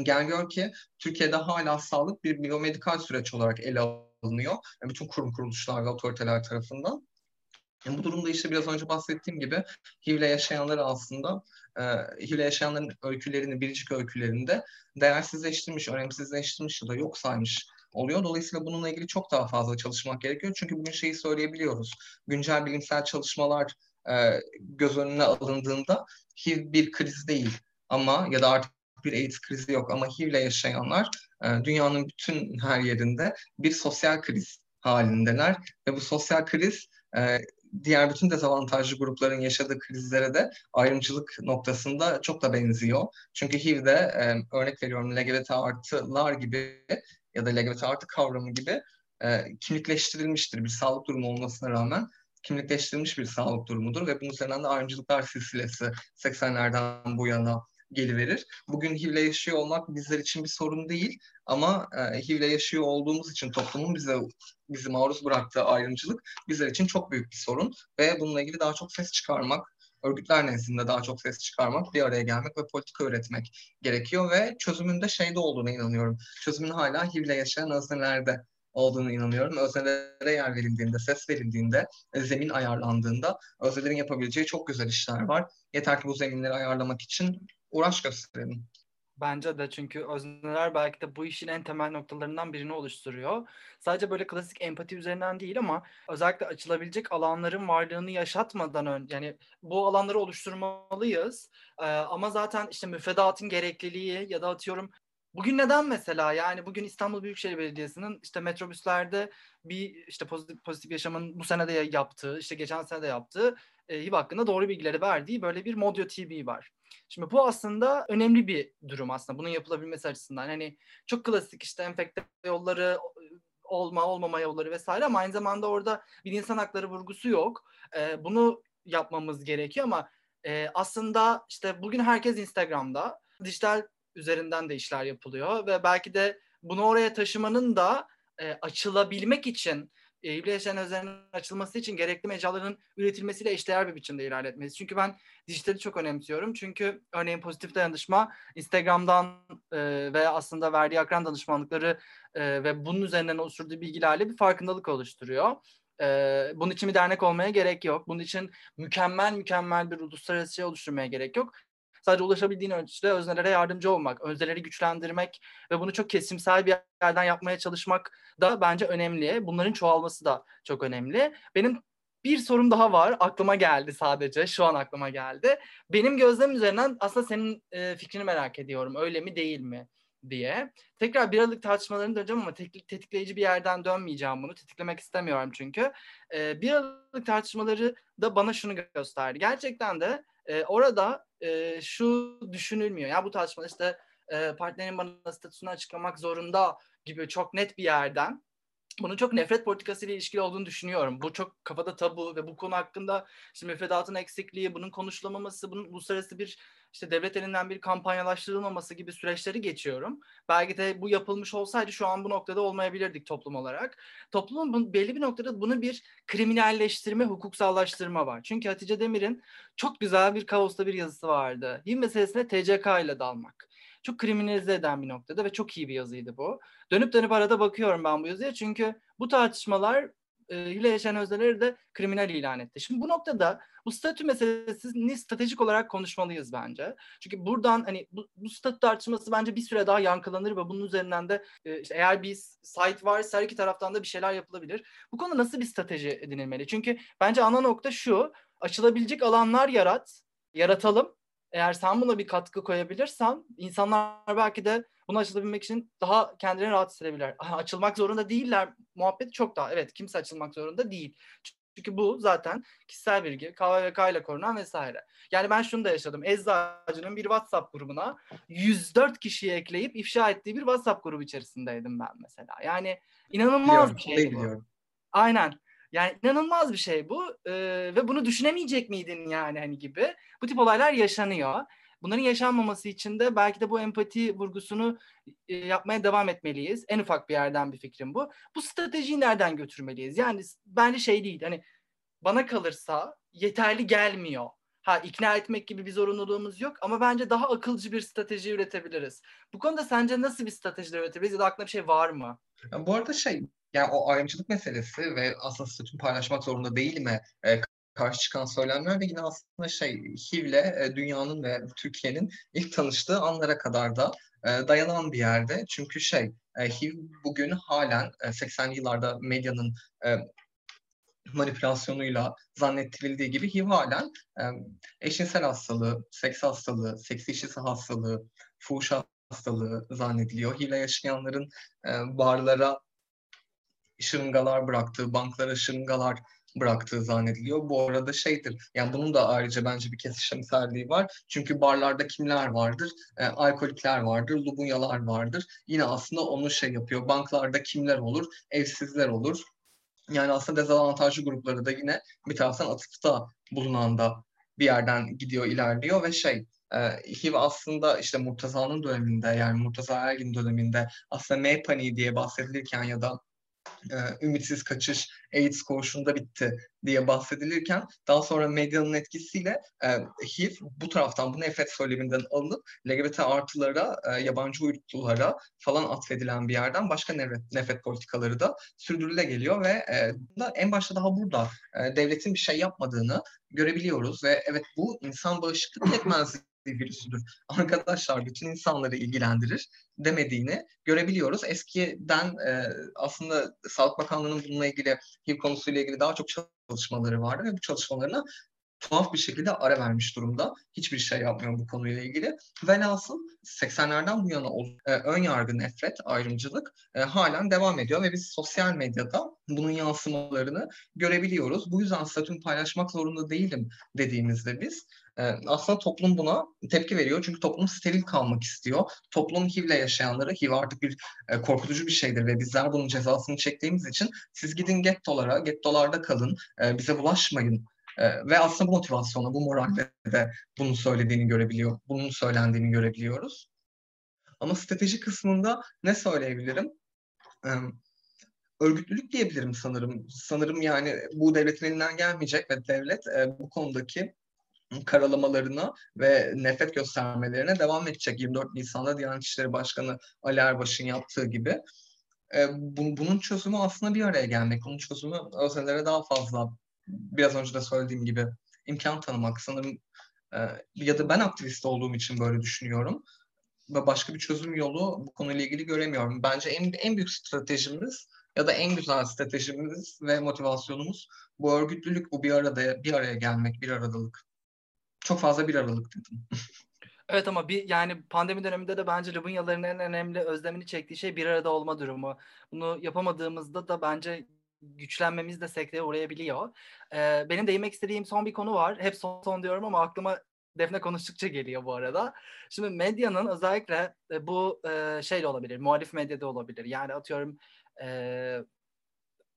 gel gör ki Türkiye'de hala sağlık bir biyomedikal süreç olarak ele alınıyor. Yani bütün kurum kuruluşlar ve otoriteler tarafından. Yani bu durumda işte biraz önce bahsettiğim gibi HIV'le yaşayanları aslında e, HIV'le yaşayanların öykülerini, biricik öykülerinde değersizleştirmiş, önemsizleştirmiş ya da yok saymış oluyor. Dolayısıyla bununla ilgili çok daha fazla çalışmak gerekiyor. Çünkü bugün şeyi söyleyebiliyoruz. Güncel bilimsel çalışmalar e, göz önüne alındığında HIV bir kriz değil ama ya da artık bir AIDS krizi yok ama HIV ile yaşayanlar e, dünyanın bütün her yerinde bir sosyal kriz halindeler ve bu sosyal kriz e, diğer bütün dezavantajlı grupların yaşadığı krizlere de ayrımcılık noktasında çok da benziyor. Çünkü HIV'de e, örnek veriyorum LGBT artılar gibi ya da LGBT artı kavramı gibi e, kimlikleştirilmiştir bir sağlık durumu olmasına rağmen kimlikleştirilmiş bir sağlık durumudur ve bunun üzerinden de ayrımcılıklar silsilesi 80'lerden bu yana geliverir. Bugün HIV'le yaşıyor olmak bizler için bir sorun değil ama e, HIV'le yaşıyor olduğumuz için toplumun bize bizi maruz bıraktığı ayrımcılık bizler için çok büyük bir sorun ve bununla ilgili daha çok ses çıkarmak, örgütler nezdinde daha çok ses çıkarmak, bir araya gelmek ve politika üretmek gerekiyor ve çözümün de şeyde olduğuna inanıyorum. Çözümün hala HIV'le yaşayan öznelerde olduğunu inanıyorum. Öznelere yer verildiğinde, ses verildiğinde, zemin ayarlandığında öznelerin yapabileceği çok güzel işler var. Yeter ki bu zeminleri ayarlamak için uğraş gösterelim. Bence de çünkü özneler belki de bu işin en temel noktalarından birini oluşturuyor. Sadece böyle klasik empati üzerinden değil ama özellikle açılabilecek alanların varlığını yaşatmadan önce yani bu alanları oluşturmalıyız. Ee, ama zaten işte müfredatın gerekliliği ya da atıyorum Bugün neden mesela yani bugün İstanbul Büyükşehir Belediyesi'nin işte metrobüslerde bir işte pozitif, pozitif yaşamın bu sene de yaptığı işte geçen sene de yaptığı e, HIV hakkında doğru bilgileri verdiği böyle bir Modyo TV var. Şimdi bu aslında önemli bir durum aslında bunun yapılabilmesi açısından. Hani çok klasik işte enfekte yolları olma olmama yolları vesaire ama aynı zamanda orada bir insan hakları vurgusu yok. E, bunu yapmamız gerekiyor ama e, aslında işte bugün herkes Instagram'da dijital üzerinden de işler yapılıyor ve belki de bunu oraya taşımanın da e, açılabilmek için e, yaşayan özelliğinin açılması için gerekli mecraların üretilmesiyle eşdeğer bir biçimde ilerletmesi. Çünkü ben dijitali çok önemsiyorum. Çünkü örneğin pozitif dayanışma Instagram'dan e, ve aslında verdiği akran danışmanlıkları e, ve bunun üzerinden oluşturduğu bilgilerle bir farkındalık oluşturuyor. Ee, bunun için bir dernek olmaya gerek yok. Bunun için mükemmel mükemmel bir uluslararası şey oluşturmaya gerek yok. Sadece ulaşabildiğin ölçüde öznelere yardımcı olmak, özneleri güçlendirmek ve bunu çok kesimsel bir yerden yapmaya çalışmak da bence önemli. Bunların çoğalması da çok önemli. Benim bir sorum daha var. Aklıma geldi sadece. Şu an aklıma geldi. Benim gözlem üzerinden aslında senin e, fikrini merak ediyorum. Öyle mi değil mi? diye. Tekrar bir aralık tartışmalarını döneceğim ama tetikleyici bir yerden dönmeyeceğim bunu. Tetiklemek istemiyorum çünkü. E, bir aralık tartışmaları da bana şunu gösterdi. Gerçekten de e, orada e, şu düşünülmüyor. Ya bu tartışma işte e, partnerin bana statüsünü açıklamak zorunda gibi çok net bir yerden bunun çok nefret politikası ile ilişkili olduğunu düşünüyorum. Bu çok kafada tabu ve bu konu hakkında işte müfredatın eksikliği, bunun konuşulamaması, bunun uluslararası bir işte devlet elinden bir kampanyalaştırılmaması gibi süreçleri geçiyorum. Belki de bu yapılmış olsaydı şu an bu noktada olmayabilirdik toplum olarak. Toplumun belli bir noktada bunu bir kriminalleştirme, hukuksallaştırma var. Çünkü Hatice Demir'in çok güzel bir kaosta bir yazısı vardı. HIV meselesine TCK ile dalmak çok kriminalize eden bir noktada ve çok iyi bir yazıydı bu. Dönüp dönüp arada bakıyorum ben bu yazıya çünkü bu tartışmalar ile yaşayan özneleri de kriminal ilan etti. Şimdi bu noktada bu statü meselesini stratejik olarak konuşmalıyız bence. Çünkü buradan hani bu, bu statü tartışması bence bir süre daha yankılanır ve bunun üzerinden de e, işte eğer bir site varsa her iki taraftan da bir şeyler yapılabilir. Bu konu nasıl bir strateji edinilmeli? Çünkü bence ana nokta şu açılabilecek alanlar yarat, yaratalım eğer sen buna bir katkı koyabilirsen insanlar belki de bunu açılabilmek için daha kendilerini rahat hissedebilirler. (laughs) Açılmak zorunda değiller muhabbeti çok daha. Evet kimse açılmak zorunda değil. Çünkü bu zaten kişisel bilgi, KVK ile korunan vesaire. Yani ben şunu da yaşadım. Eczacının bir WhatsApp grubuna 104 kişiyi ekleyip ifşa ettiği bir WhatsApp grubu içerisindeydim ben mesela. Yani inanılmaz biliyorum, bir şey bu. Biliyorum. Aynen. Yani inanılmaz bir şey bu ee, ve bunu düşünemeyecek miydin yani hani gibi. Bu tip olaylar yaşanıyor. Bunların yaşanmaması için de belki de bu empati vurgusunu e, yapmaya devam etmeliyiz. En ufak bir yerden bir fikrim bu. Bu stratejiyi nereden götürmeliyiz? Yani bence şey değil. Hani bana kalırsa yeterli gelmiyor. Ha ikna etmek gibi bir zorunluluğumuz yok ama bence daha akılcı bir strateji üretebiliriz. Bu konuda sence nasıl bir strateji üretebiliriz ya da aklında bir şey var mı? Ya bu arada şey yani o ayrımcılık meselesi ve aslında statün paylaşmak zorunda değil mi? E, karşı çıkan söylemler de yine aslında şey HIV'le e, dünyanın ve Türkiye'nin ilk tanıştığı anlara kadar da e, dayanan bir yerde. Çünkü şey e, HIV bugün halen e, 80'li yıllarda medyanın e, manipülasyonuyla zannettirildiği gibi HIV halen e, eşcinsel hastalığı, seks hastalığı, seks işçisi hastalığı, fuhuş hastalığı zannediliyor. HIV yaşayanların e, barlara şırıngalar bıraktığı, banklara şırıngalar bıraktığı zannediliyor. Bu arada şeydir, yani bunun da ayrıca bence bir kesişimselliği var. Çünkü barlarda kimler vardır? E, alkolikler vardır, lubunyalar vardır. Yine aslında onu şey yapıyor. Banklarda kimler olur? Evsizler olur. Yani aslında dezavantajlı grupları da yine bir taraftan atıfta bulunan da bir yerden gidiyor, ilerliyor ve şey e, HIV aslında işte Murtaza'nın döneminde yani Murtaza Ergin döneminde aslında M paniği diye bahsedilirken ya da e, ümitsiz kaçış AIDS koğuşunda bitti diye bahsedilirken daha sonra medyanın etkisiyle e, HIV bu taraftan bu nefret söyleminden alınıp LGBT artılara, e, yabancı uyruklulara falan atfedilen bir yerden başka nefret, nefret politikaları da sürdürüle geliyor ve e, en başta daha burada e, devletin bir şey yapmadığını görebiliyoruz ve evet bu insan bağışıklık yetmezliği virüsüdür. (laughs) Arkadaşlar bütün insanları ilgilendirir demediğini görebiliyoruz. Eskiden e, aslında Sağlık Bakanlığı'nın bununla ilgili HIV konusuyla ilgili daha çok çalışmaları vardı ve bu çalışmalarına tuhaf bir şekilde ara vermiş durumda. Hiçbir şey yapmıyor bu konuyla ilgili. Velhasıl 80'lerden bu yana e, ön yargı, nefret, ayrımcılık e, halen devam ediyor ve biz sosyal medyada bunun yansımalarını görebiliyoruz. Bu yüzden statümü paylaşmak zorunda değilim dediğimizde biz e, aslında toplum buna tepki veriyor. Çünkü toplum steril kalmak istiyor. Toplum HIV'le yaşayanları, HIV artık bir e, korkutucu bir şeydir ve bizler bunun cezasını çektiğimiz için siz gidin gettolara, gettolarda kalın, e, bize bulaşmayın e, ve aslında bu motivasyonla, bu moralle de bunu söylediğini görebiliyor, bunun söylendiğini görebiliyoruz. Ama strateji kısmında ne söyleyebilirim? E, örgütlülük diyebilirim sanırım. Sanırım yani bu devletin elinden gelmeyecek ve devlet e, bu konudaki karalamalarına ve nefret göstermelerine devam edecek. 24 Nisan'da Diyanet İşleri Başkanı Ali Erbaş'ın yaptığı gibi. E, bu, bunun çözümü aslında bir araya gelmek. Bunun çözümü özellere daha fazla biraz önce de söylediğim gibi imkan tanımak sanırım e, ya da ben aktivist olduğum için böyle düşünüyorum ve başka bir çözüm yolu bu konuyla ilgili göremiyorum. Bence en, en büyük stratejimiz ya da en güzel stratejimiz ve motivasyonumuz bu örgütlülük, bu bir arada bir araya gelmek, bir aradalık. Çok fazla bir aralık dedim. (laughs) Evet ama bir yani pandemi döneminde de bence Lubunyaların en önemli özlemini çektiği şey bir arada olma durumu. Bunu yapamadığımızda da bence güçlenmemiz de sekteye uğrayabiliyor. Ee, benim değinmek istediğim son bir konu var. Hep son son diyorum ama aklıma Defne konuştukça geliyor bu arada. Şimdi medyanın özellikle e, bu e, şey de olabilir, muhalif medyada olabilir. Yani atıyorum e,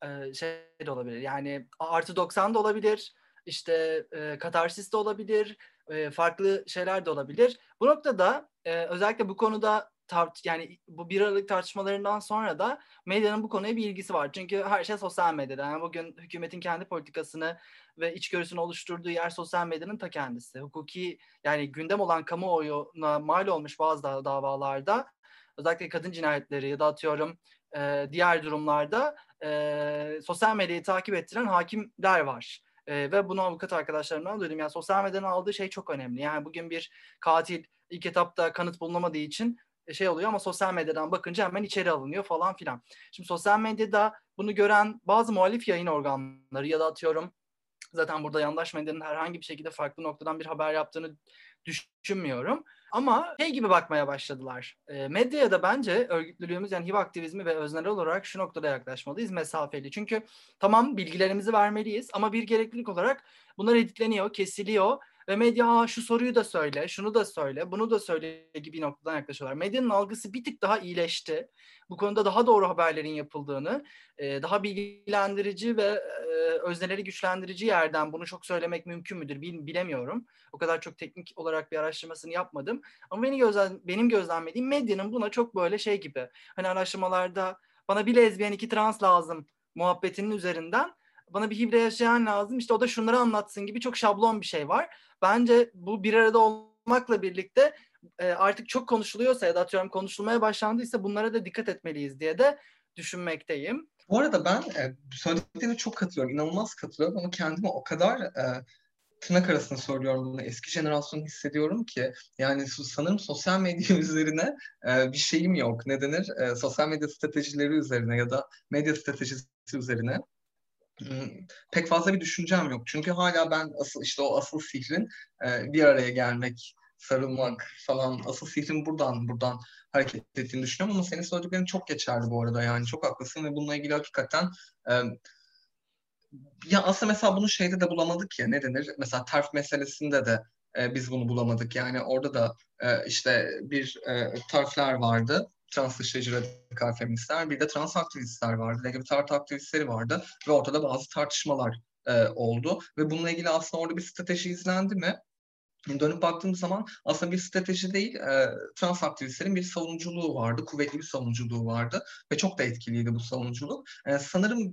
e, şey de olabilir. Yani artı 90 da olabilir, işte e, katarsis de olabilir, e, farklı şeyler de olabilir. Bu noktada e, özellikle bu konuda tart yani bu bir aralık tartışmalarından sonra da medyanın bu konuya bir ilgisi var. Çünkü her şey sosyal medyada. Yani bugün hükümetin kendi politikasını ve içgörüsünü oluşturduğu yer sosyal medyanın ta kendisi. Hukuki yani gündem olan kamuoyuna mal olmuş bazı davalarda özellikle kadın cinayetleri ya da atıyorum e, diğer durumlarda e, sosyal medyayı takip ettiren hakimler var. E, ve bunu avukat arkadaşlarımdan duydum. Yani sosyal medyanın aldığı şey çok önemli. Yani bugün bir katil ilk etapta kanıt bulunamadığı için e, şey oluyor ama sosyal medyadan bakınca hemen içeri alınıyor falan filan. Şimdi sosyal medyada bunu gören bazı muhalif yayın organları ya da atıyorum Zaten burada yandaş medyanın herhangi bir şekilde farklı noktadan bir haber yaptığını düşünmüyorum. Ama şey gibi bakmaya başladılar. E, medyaya da bence örgütlülüğümüz yani HIV aktivizmi ve öznel olarak şu noktada yaklaşmalıyız mesafeli. Çünkü tamam bilgilerimizi vermeliyiz ama bir gereklilik olarak bunlar editleniyor, kesiliyor ve medya şu soruyu da söyle, şunu da söyle, bunu da söyle gibi noktadan yaklaşıyorlar. Medyanın algısı bir tık daha iyileşti. Bu konuda daha doğru haberlerin yapıldığını, daha bilgilendirici ve özneleri güçlendirici yerden bunu çok söylemek mümkün müdür bilemiyorum. O kadar çok teknik olarak bir araştırmasını yapmadım. Ama benim, gözlem, benim gözlemlediğim medyanın buna çok böyle şey gibi. Hani araştırmalarda bana bir lezbiyen iki trans lazım muhabbetinin üzerinden bana bir hibre yaşayan lazım işte o da şunları anlatsın gibi çok şablon bir şey var. Bence bu bir arada olmakla birlikte e, artık çok konuşuluyorsa ya da atıyorum konuşulmaya başlandıysa bunlara da dikkat etmeliyiz diye de düşünmekteyim. Bu arada ben e, söylediklerine çok katılıyorum. inanılmaz katılıyorum ama kendimi o kadar e, tırnak arasında söylüyorum bunu. Eski jenerasyonu hissediyorum ki yani sanırım sosyal medya (laughs) üzerine e, bir şeyim yok. Ne denir? E, sosyal medya stratejileri üzerine ya da medya stratejisi üzerine pek fazla bir düşüncem yok. Çünkü hala ben asıl işte o asıl sihrin e, bir araya gelmek, sarılmak falan asıl sihrin buradan buradan hareket ettiğini düşünüyorum ama senin söylediklerin çok geçerli bu arada yani çok haklısın ve bununla ilgili hakikaten e, ya aslında mesela bunu şeyde de bulamadık ya ne denir? Mesela terf meselesinde de e, biz bunu bulamadık. Yani orada da e, işte bir e, terfler vardı trans dışlayıcı radikal feministler, bir de trans aktivistler vardı, LGBT artı aktivistleri vardı ve ortada bazı tartışmalar e, oldu. Ve bununla ilgili aslında orada bir strateji izlendi mi? Dönüp baktığımız zaman aslında bir strateji değil, e, trans aktivistlerin bir savunuculuğu vardı, kuvvetli bir savunuculuğu vardı ve çok da etkiliydi bu savunuculuk. E, sanırım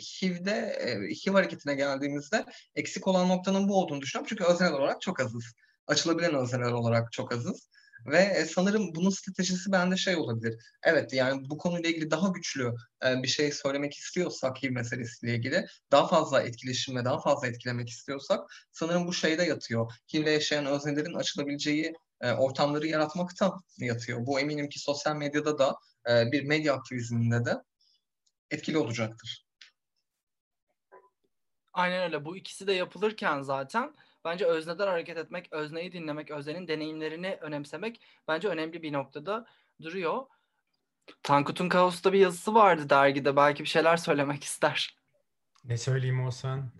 HIV'de, e, HIV hareketine geldiğimizde eksik olan noktanın bu olduğunu düşünüyorum. Çünkü özel olarak çok azız. Açılabilen özel olarak çok azız. Ve e, sanırım bunun stratejisi bende şey olabilir. Evet yani bu konuyla ilgili daha güçlü e, bir şey söylemek istiyorsak HIV meselesiyle ilgili daha fazla etkileşim ve daha fazla etkilemek istiyorsak sanırım bu şeyde yatıyor. HIV'le yaşayan öznelerin açılabileceği e, ortamları yaratmakta yatıyor. Bu eminim ki sosyal medyada da bir medya aktivizminde de etkili olacaktır. Aynen öyle. Bu ikisi de yapılırken zaten Bence özneden hareket etmek, özneyi dinlemek, öznenin deneyimlerini önemsemek bence önemli bir noktada duruyor. Tankut'un Kaos'ta bir yazısı vardı dergide. Belki bir şeyler söylemek ister. Ne söyleyeyim Oğuzhan?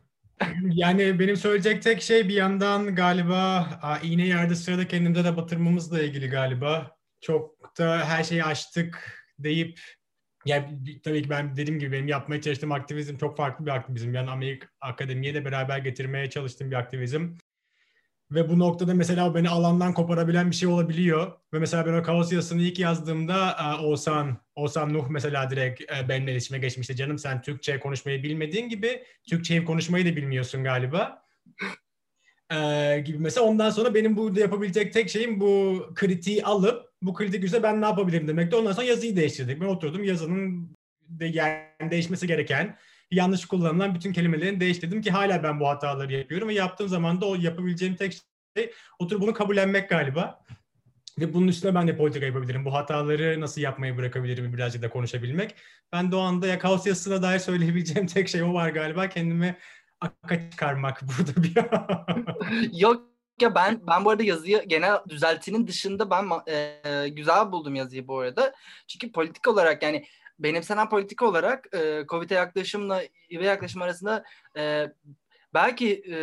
yani benim söyleyecek tek şey bir yandan galiba iğne yerde sırada kendimize de batırmamızla ilgili galiba. Çok da her şeyi açtık deyip yani tabii ki ben dediğim gibi benim yapmaya çalıştığım aktivizm çok farklı bir aktivizm. Yani Amerika Akademiye de beraber getirmeye çalıştığım bir aktivizm. Ve bu noktada mesela beni alandan koparabilen bir şey olabiliyor. Ve mesela ben o kaos yazısını ilk yazdığımda e, Oğuzhan, Oğuzhan Nuh mesela direkt e, benimle iletişime geçmişti. Canım sen Türkçe konuşmayı bilmediğin gibi Türkçeyi konuşmayı da bilmiyorsun galiba. Ee, gibi mesela ondan sonra benim burada yapabilecek tek şeyim bu kritiği alıp bu kritik üzerine ben ne yapabilirim demekti. Ondan sonra yazıyı değiştirdik. Ben oturdum yazının de, yani değişmesi gereken yanlış kullanılan bütün kelimelerini değiştirdim ki hala ben bu hataları yapıyorum ve yaptığım zaman da o yapabileceğim tek şey oturup bunu kabullenmek galiba. Ve bunun üstüne ben de politika yapabilirim. Bu hataları nasıl yapmayı bırakabilirim birazcık da konuşabilmek. Ben de o anda ya kaos yazısına dair söyleyebileceğim (laughs) tek şey o var galiba. Kendimi aka çıkarmak (laughs) burada bir. Yok ya ben ben bu arada yazıyı genel düzeltinin dışında ben e, güzel buldum yazıyı bu arada. Çünkü politik olarak yani benimsenen politik olarak e, COVID'e yaklaşımla ve yaklaşım arasında e, belki e,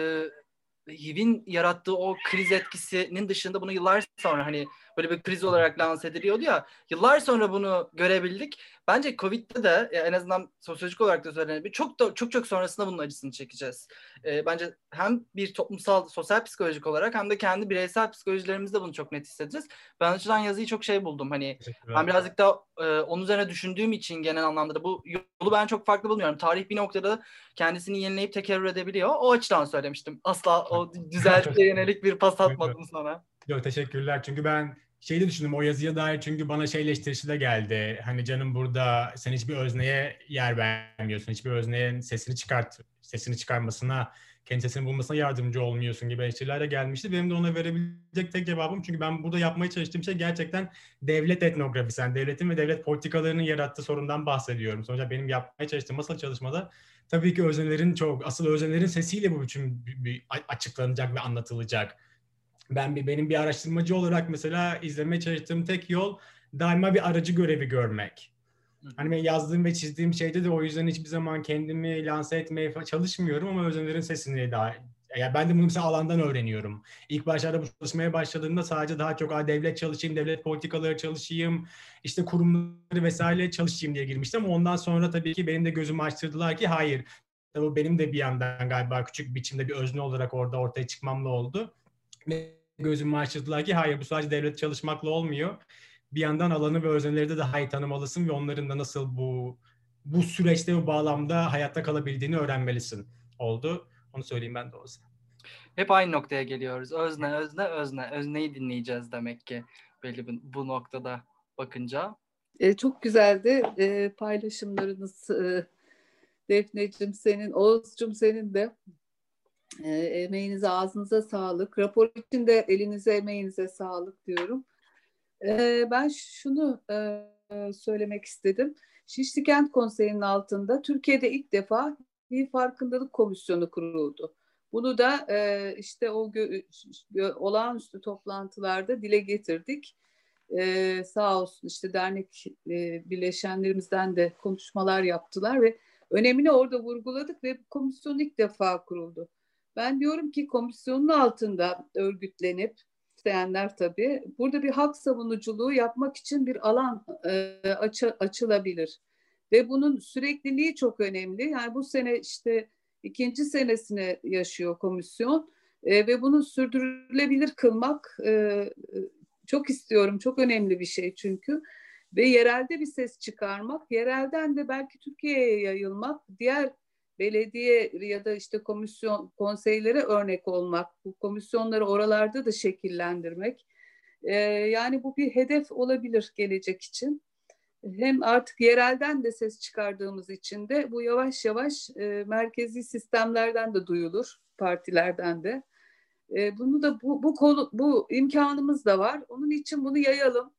HIV'in yarattığı o kriz etkisinin dışında bunu yıllar sonra hani böyle bir kriz olarak lanse ediliyordu ya yıllar sonra bunu görebildik. Bence Covid'de de en azından sosyolojik olarak da söylenebilir. Çok da çok çok sonrasında bunun acısını çekeceğiz. E, bence hem bir toplumsal sosyal psikolojik olarak hem de kendi bireysel psikolojilerimizde bunu çok net hissedeceğiz. Ben açıdan yazıyı çok şey buldum. Hani ben birazcık da e, onun üzerine düşündüğüm için genel anlamda da bu yolu ben çok farklı bulmuyorum. Tarih bir noktada kendisini yenileyip tekerrür edebiliyor. O açıdan söylemiştim. Asla o (laughs) düzeltmeye yönelik bir pas atmadım sana. Yok teşekkürler. Çünkü ben şeyi de düşündüm o yazıya dair çünkü bana şey eleştirisi de geldi. Hani canım burada sen hiçbir özneye yer vermiyorsun. Hiçbir özneyin sesini çıkart, sesini çıkarmasına kendi sesini bulmasına yardımcı olmuyorsun gibi eleştiriler de gelmişti. Benim de ona verebilecek tek cevabım çünkü ben burada yapmaya çalıştığım şey gerçekten devlet etnografisi. Yani devletin ve devlet politikalarının yarattığı sorundan bahsediyorum. Sonuçta benim yapmaya çalıştığım masal çalışmada tabii ki öznelerin çok, asıl öznelerin sesiyle bu biçim açıklanacak ve anlatılacak. Ben bir benim bir araştırmacı olarak mesela izlemeye çalıştığım tek yol daima bir aracı görevi görmek. Hani ben yazdığım ve çizdiğim şeyde de o yüzden hiçbir zaman kendimi lanse etmeye çalışmıyorum ama öznelerin sesini daha ya ben de bunu mesela alandan öğreniyorum. İlk başlarda bu çalışmaya başladığımda sadece daha çok devlet çalışayım, devlet politikaları çalışayım, işte kurumları vesaire çalışayım diye girmiştim. Ama ondan sonra tabii ki benim de gözümü açtırdılar ki hayır. Tabii benim de bir yandan galiba küçük biçimde bir özne olarak orada ortaya çıkmamla oldu. Ve gözümü açtırdılar ki hayır bu sadece devlet çalışmakla olmuyor bir yandan alanı ve öznelleri de daha iyi tanımalısın ve onların da nasıl bu bu süreçte bu bağlamda hayatta kalabildiğini öğrenmelisin oldu. Onu söyleyeyim ben de olsa. Hep aynı noktaya geliyoruz. Özne, özne, özne. Özneyi dinleyeceğiz demek ki belli bir, bu noktada bakınca. E, çok güzeldi e, paylaşımlarınız e, Defneciğim senin, Oğuzcum senin de e, emeğinize ağzınıza sağlık. Rapor için de elinize emeğinize sağlık diyorum. E, ben şunu e, söylemek istedim. Şişli Kent Konseyi'nin altında Türkiye'de ilk defa bir farkındalık komisyonu kuruldu. Bunu da e, işte o gö- gö- olağanüstü toplantılarda dile getirdik. E, sağ olsun işte dernek e, birleşenlerimizden de konuşmalar yaptılar ve önemini orada vurguladık ve komisyon ilk defa kuruldu. Ben diyorum ki komisyonun altında örgütlenip isteyenler tabii burada bir hak savunuculuğu yapmak için bir alan e, açı, açılabilir. Ve bunun sürekliliği çok önemli. Yani bu sene işte ikinci senesini yaşıyor komisyon e, ve bunu sürdürülebilir kılmak e, çok istiyorum. Çok önemli bir şey çünkü. Ve yerelde bir ses çıkarmak, yerelden de belki Türkiye'ye yayılmak, diğer belediye ya da işte komisyon konseylere örnek olmak, bu komisyonları oralarda da şekillendirmek. E, yani bu bir hedef olabilir gelecek için. Hem artık yerelden de ses çıkardığımız için de bu yavaş yavaş e, merkezi sistemlerden de duyulur, partilerden de. E, bunu da bu, bu konu, bu imkanımız da var. Onun için bunu yayalım,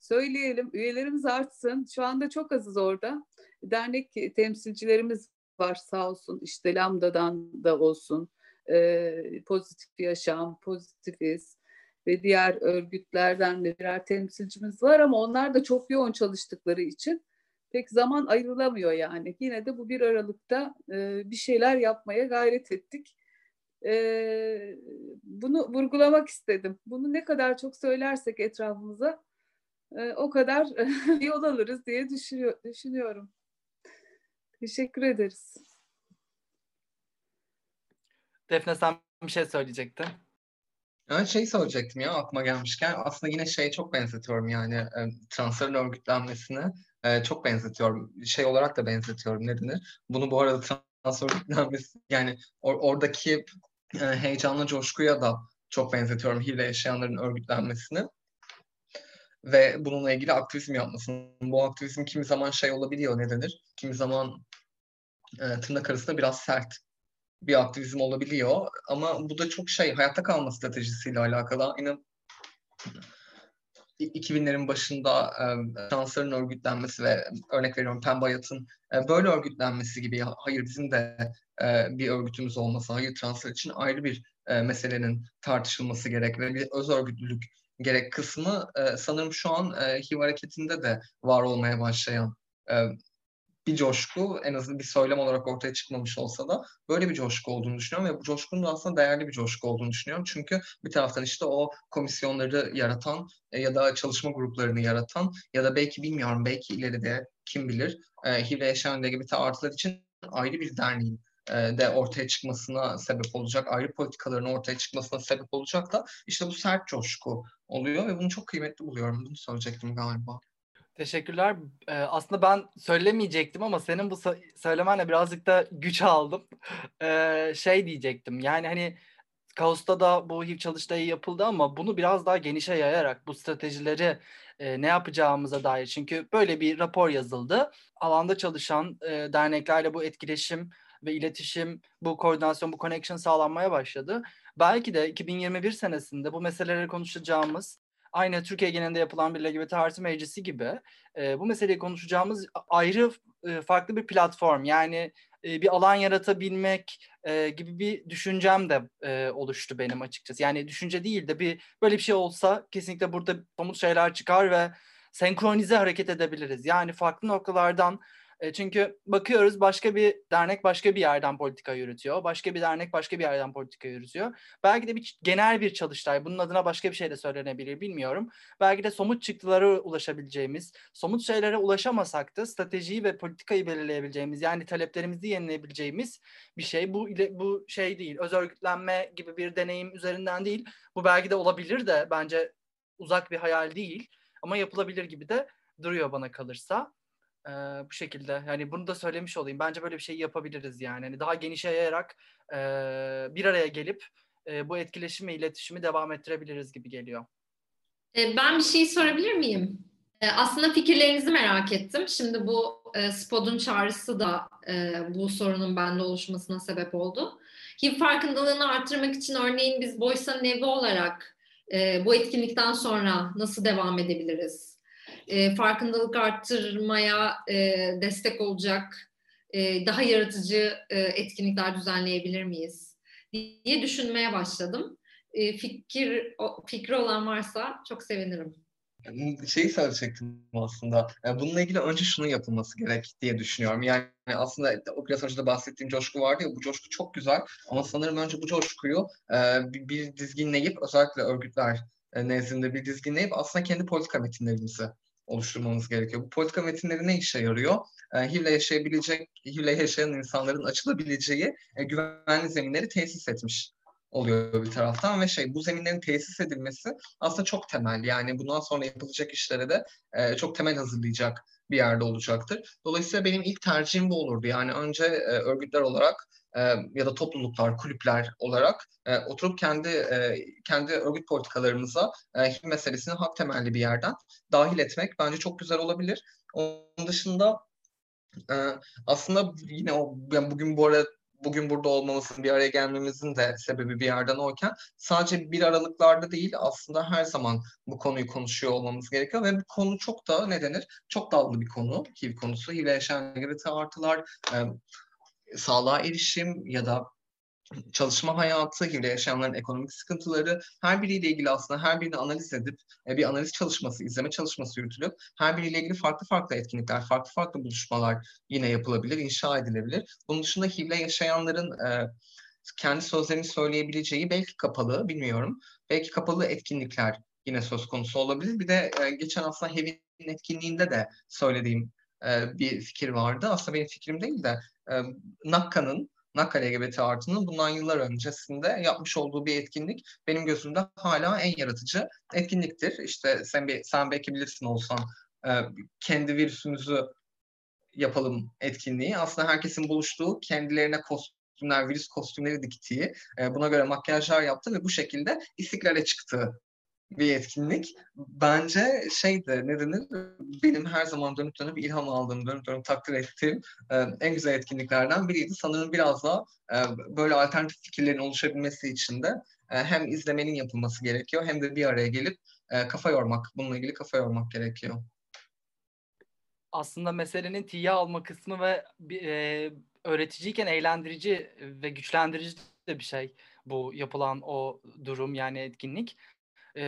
söyleyelim, üyelerimiz artsın. Şu anda çok azız orada. Dernek temsilcilerimiz var sağ olsun işte Lambda'dan da olsun e, pozitif yaşam, pozitifiz ve diğer örgütlerden de birer temsilcimiz var ama onlar da çok yoğun çalıştıkları için pek zaman ayrılamıyor yani. Yine de bu bir Aralık'ta e, bir şeyler yapmaya gayret ettik. E, bunu vurgulamak istedim. Bunu ne kadar çok söylersek etrafımıza e, o kadar (laughs) yol alırız diye düşünüyor, düşünüyorum. Teşekkür ederiz. Defne sen bir şey söyleyecektin. Ben şey söyleyecektim ya aklıma gelmişken aslında yine şeye çok benzetiyorum yani e, transferin örgütlenmesine e, çok benzetiyorum. Şey olarak da benzetiyorum ne denir? Bunu bu arada transfer örgütlenmesi yani or, oradaki e, heyecanlı coşkuya da çok benzetiyorum HIV'le yaşayanların örgütlenmesini ve bununla ilgili aktivizm yapmasını. Bu aktivizm kimi zaman şey olabiliyor ne denir? Kimi zaman e, tırnak arasında biraz sert bir aktivizm olabiliyor. Ama bu da çok şey hayatta kalma stratejisiyle alakalı. Yine 2000'lerin başında e, transferin örgütlenmesi ve örnek veriyorum Pembe Hayat'ın e, böyle örgütlenmesi gibi hayır bizim de e, bir örgütümüz olması, hayır transfer için ayrı bir e, meselenin tartışılması gerek ve bir öz örgütlülük gerek kısmı e, sanırım şu an e, HIV hareketinde de var olmaya başlayan e, bir coşku en azından bir söylem olarak ortaya çıkmamış olsa da böyle bir coşku olduğunu düşünüyorum ve bu coşkunun da aslında değerli bir coşku olduğunu düşünüyorum. Çünkü bir taraftan işte o komisyonları yaratan e, ya da çalışma gruplarını yaratan ya da belki bilmiyorum belki ileride kim bilir e, HIV yaşayan LGBT artılar için ayrı bir derneğin e, de ortaya çıkmasına sebep olacak, ayrı politikaların ortaya çıkmasına sebep olacak da işte bu sert coşku oluyor ve bunu çok kıymetli buluyorum. Bunu söyleyecektim galiba. Teşekkürler. Ee, aslında ben söylemeyecektim ama senin bu söylemenle birazcık da güç (laughs) aldım. Ee, şey diyecektim yani hani Kaos'ta da bu HIV çalıştayı yapıldı ama bunu biraz daha genişe yayarak bu stratejileri e, ne yapacağımıza dair. Çünkü böyle bir rapor yazıldı. Alanda çalışan e, derneklerle bu etkileşim ve iletişim, bu koordinasyon, bu connection sağlanmaya başladı. Belki de 2021 senesinde bu meseleleri konuşacağımız aynı Türkiye genelinde yapılan bir LGBT artı meclisi gibi e, bu meseleyi konuşacağımız ayrı e, farklı bir platform yani e, bir alan yaratabilmek e, gibi bir düşüncem de e, oluştu benim açıkçası. Yani düşünce değil de bir böyle bir şey olsa kesinlikle burada somut şeyler çıkar ve senkronize hareket edebiliriz. Yani farklı noktalardan e, çünkü bakıyoruz başka bir dernek başka bir yerden politika yürütüyor. Başka bir dernek başka bir yerden politika yürütüyor. Belki de bir genel bir çalıştay. Bunun adına başka bir şey de söylenebilir bilmiyorum. Belki de somut çıktılara ulaşabileceğimiz, somut şeylere ulaşamasak da stratejiyi ve politikayı belirleyebileceğimiz yani taleplerimizi yenileyebileceğimiz bir şey. Bu bu şey değil. Öz örgütlenme gibi bir deneyim üzerinden değil. Bu belki de olabilir de bence uzak bir hayal değil. Ama yapılabilir gibi de duruyor bana kalırsa. Ee, bu şekilde yani bunu da söylemiş olayım. Bence böyle bir şey yapabiliriz yani. yani daha geniş yayarak e, bir araya gelip e, bu etkileşimi, iletişimi devam ettirebiliriz gibi geliyor. E, ben bir şey sorabilir miyim? E, aslında fikirlerinizi merak ettim. Şimdi bu e, SPOD'un çağrısı da e, bu sorunun bende oluşmasına sebep oldu. HIV farkındalığını arttırmak için örneğin biz Boysa Nevi olarak e, bu etkinlikten sonra nasıl devam edebiliriz? E, farkındalık arttırmaya e, destek olacak e, daha yaratıcı e, etkinlikler düzenleyebilir miyiz diye düşünmeye başladım. E, fikir o, fikri olan varsa çok sevinirim. Şeyi söyleyecektim aslında. Bununla ilgili önce şunu yapılması gerek diye düşünüyorum. Yani aslında o biraz önce de bahsettiğim coşku vardı ya bu coşku çok güzel ama sanırım önce bu coşkuyu bir, bir dizginleyip özellikle örgütler nezdinde bir dizginleyip aslında kendi politika metinlerimizi oluşturmamız gerekiyor. Bu politika metinleri ne işe yarıyor? E, HIV'le yaşayabilecek, HIV'le yaşayan insanların açılabileceği e, güvenli zeminleri tesis etmiş oluyor bir taraftan ve şey bu zeminlerin tesis edilmesi aslında çok temel yani bundan sonra yapılacak işlere de e, çok temel hazırlayacak bir yerde olacaktır. Dolayısıyla benim ilk tercihim bu olurdu. Yani önce e, örgütler olarak e, ya da topluluklar, kulüpler olarak e, oturup kendi e, kendi örgüt politikalarımıza e, HIV meselesini hak temelli bir yerden dahil etmek bence çok güzel olabilir. Onun dışında e, aslında yine o yani bugün bu arada bugün burada olmamızın, bir araya gelmemizin de sebebi bir yerden oyken sadece bir aralıklarda değil aslında her zaman bu konuyu konuşuyor olmamız gerekiyor ve bu konu çok da ne denir? Çok dallı bir konu HIV konusu. HIV yaşayan LGBT artılar, e, sağlığa erişim ya da çalışma hayatı, HIV'le yaşayanların ekonomik sıkıntıları her biriyle ilgili aslında her birini analiz edip e, bir analiz çalışması, izleme çalışması yürütülüp her biriyle ilgili farklı farklı etkinlikler, farklı farklı buluşmalar yine yapılabilir, inşa edilebilir. Bunun dışında HIV'le yaşayanların e, kendi sözlerini söyleyebileceği belki kapalı, bilmiyorum. Belki kapalı etkinlikler yine söz konusu olabilir. Bir de e, geçen aslında HIV'in etkinliğinde de söylediğim e, bir fikir vardı. Aslında benim fikrim değil de e, Nakka'nın Nakka LGBT artının bundan yıllar öncesinde yapmış olduğu bir etkinlik benim gözümde hala en yaratıcı etkinliktir. İşte sen, sen belki bilirsin olsan e, kendi virüsümüzü yapalım etkinliği. Aslında herkesin buluştuğu, kendilerine kostümler, virüs kostümleri diktiği, buna göre makyajlar yaptı ve bu şekilde istiklale çıktığı bir etkinlik. Bence şeydi ne denir benim her zaman dönüp dönüp ilham aldığım, dönüp dönüp takdir ettiğim e, en güzel etkinliklerden biriydi. Sanırım biraz da e, böyle alternatif fikirlerin oluşabilmesi için de e, hem izlemenin yapılması gerekiyor hem de bir araya gelip e, kafa yormak, bununla ilgili kafa yormak gerekiyor. Aslında meselenin tiye alma kısmı ve e, öğreticiyken eğlendirici ve güçlendirici de bir şey bu yapılan o durum yani etkinlik e,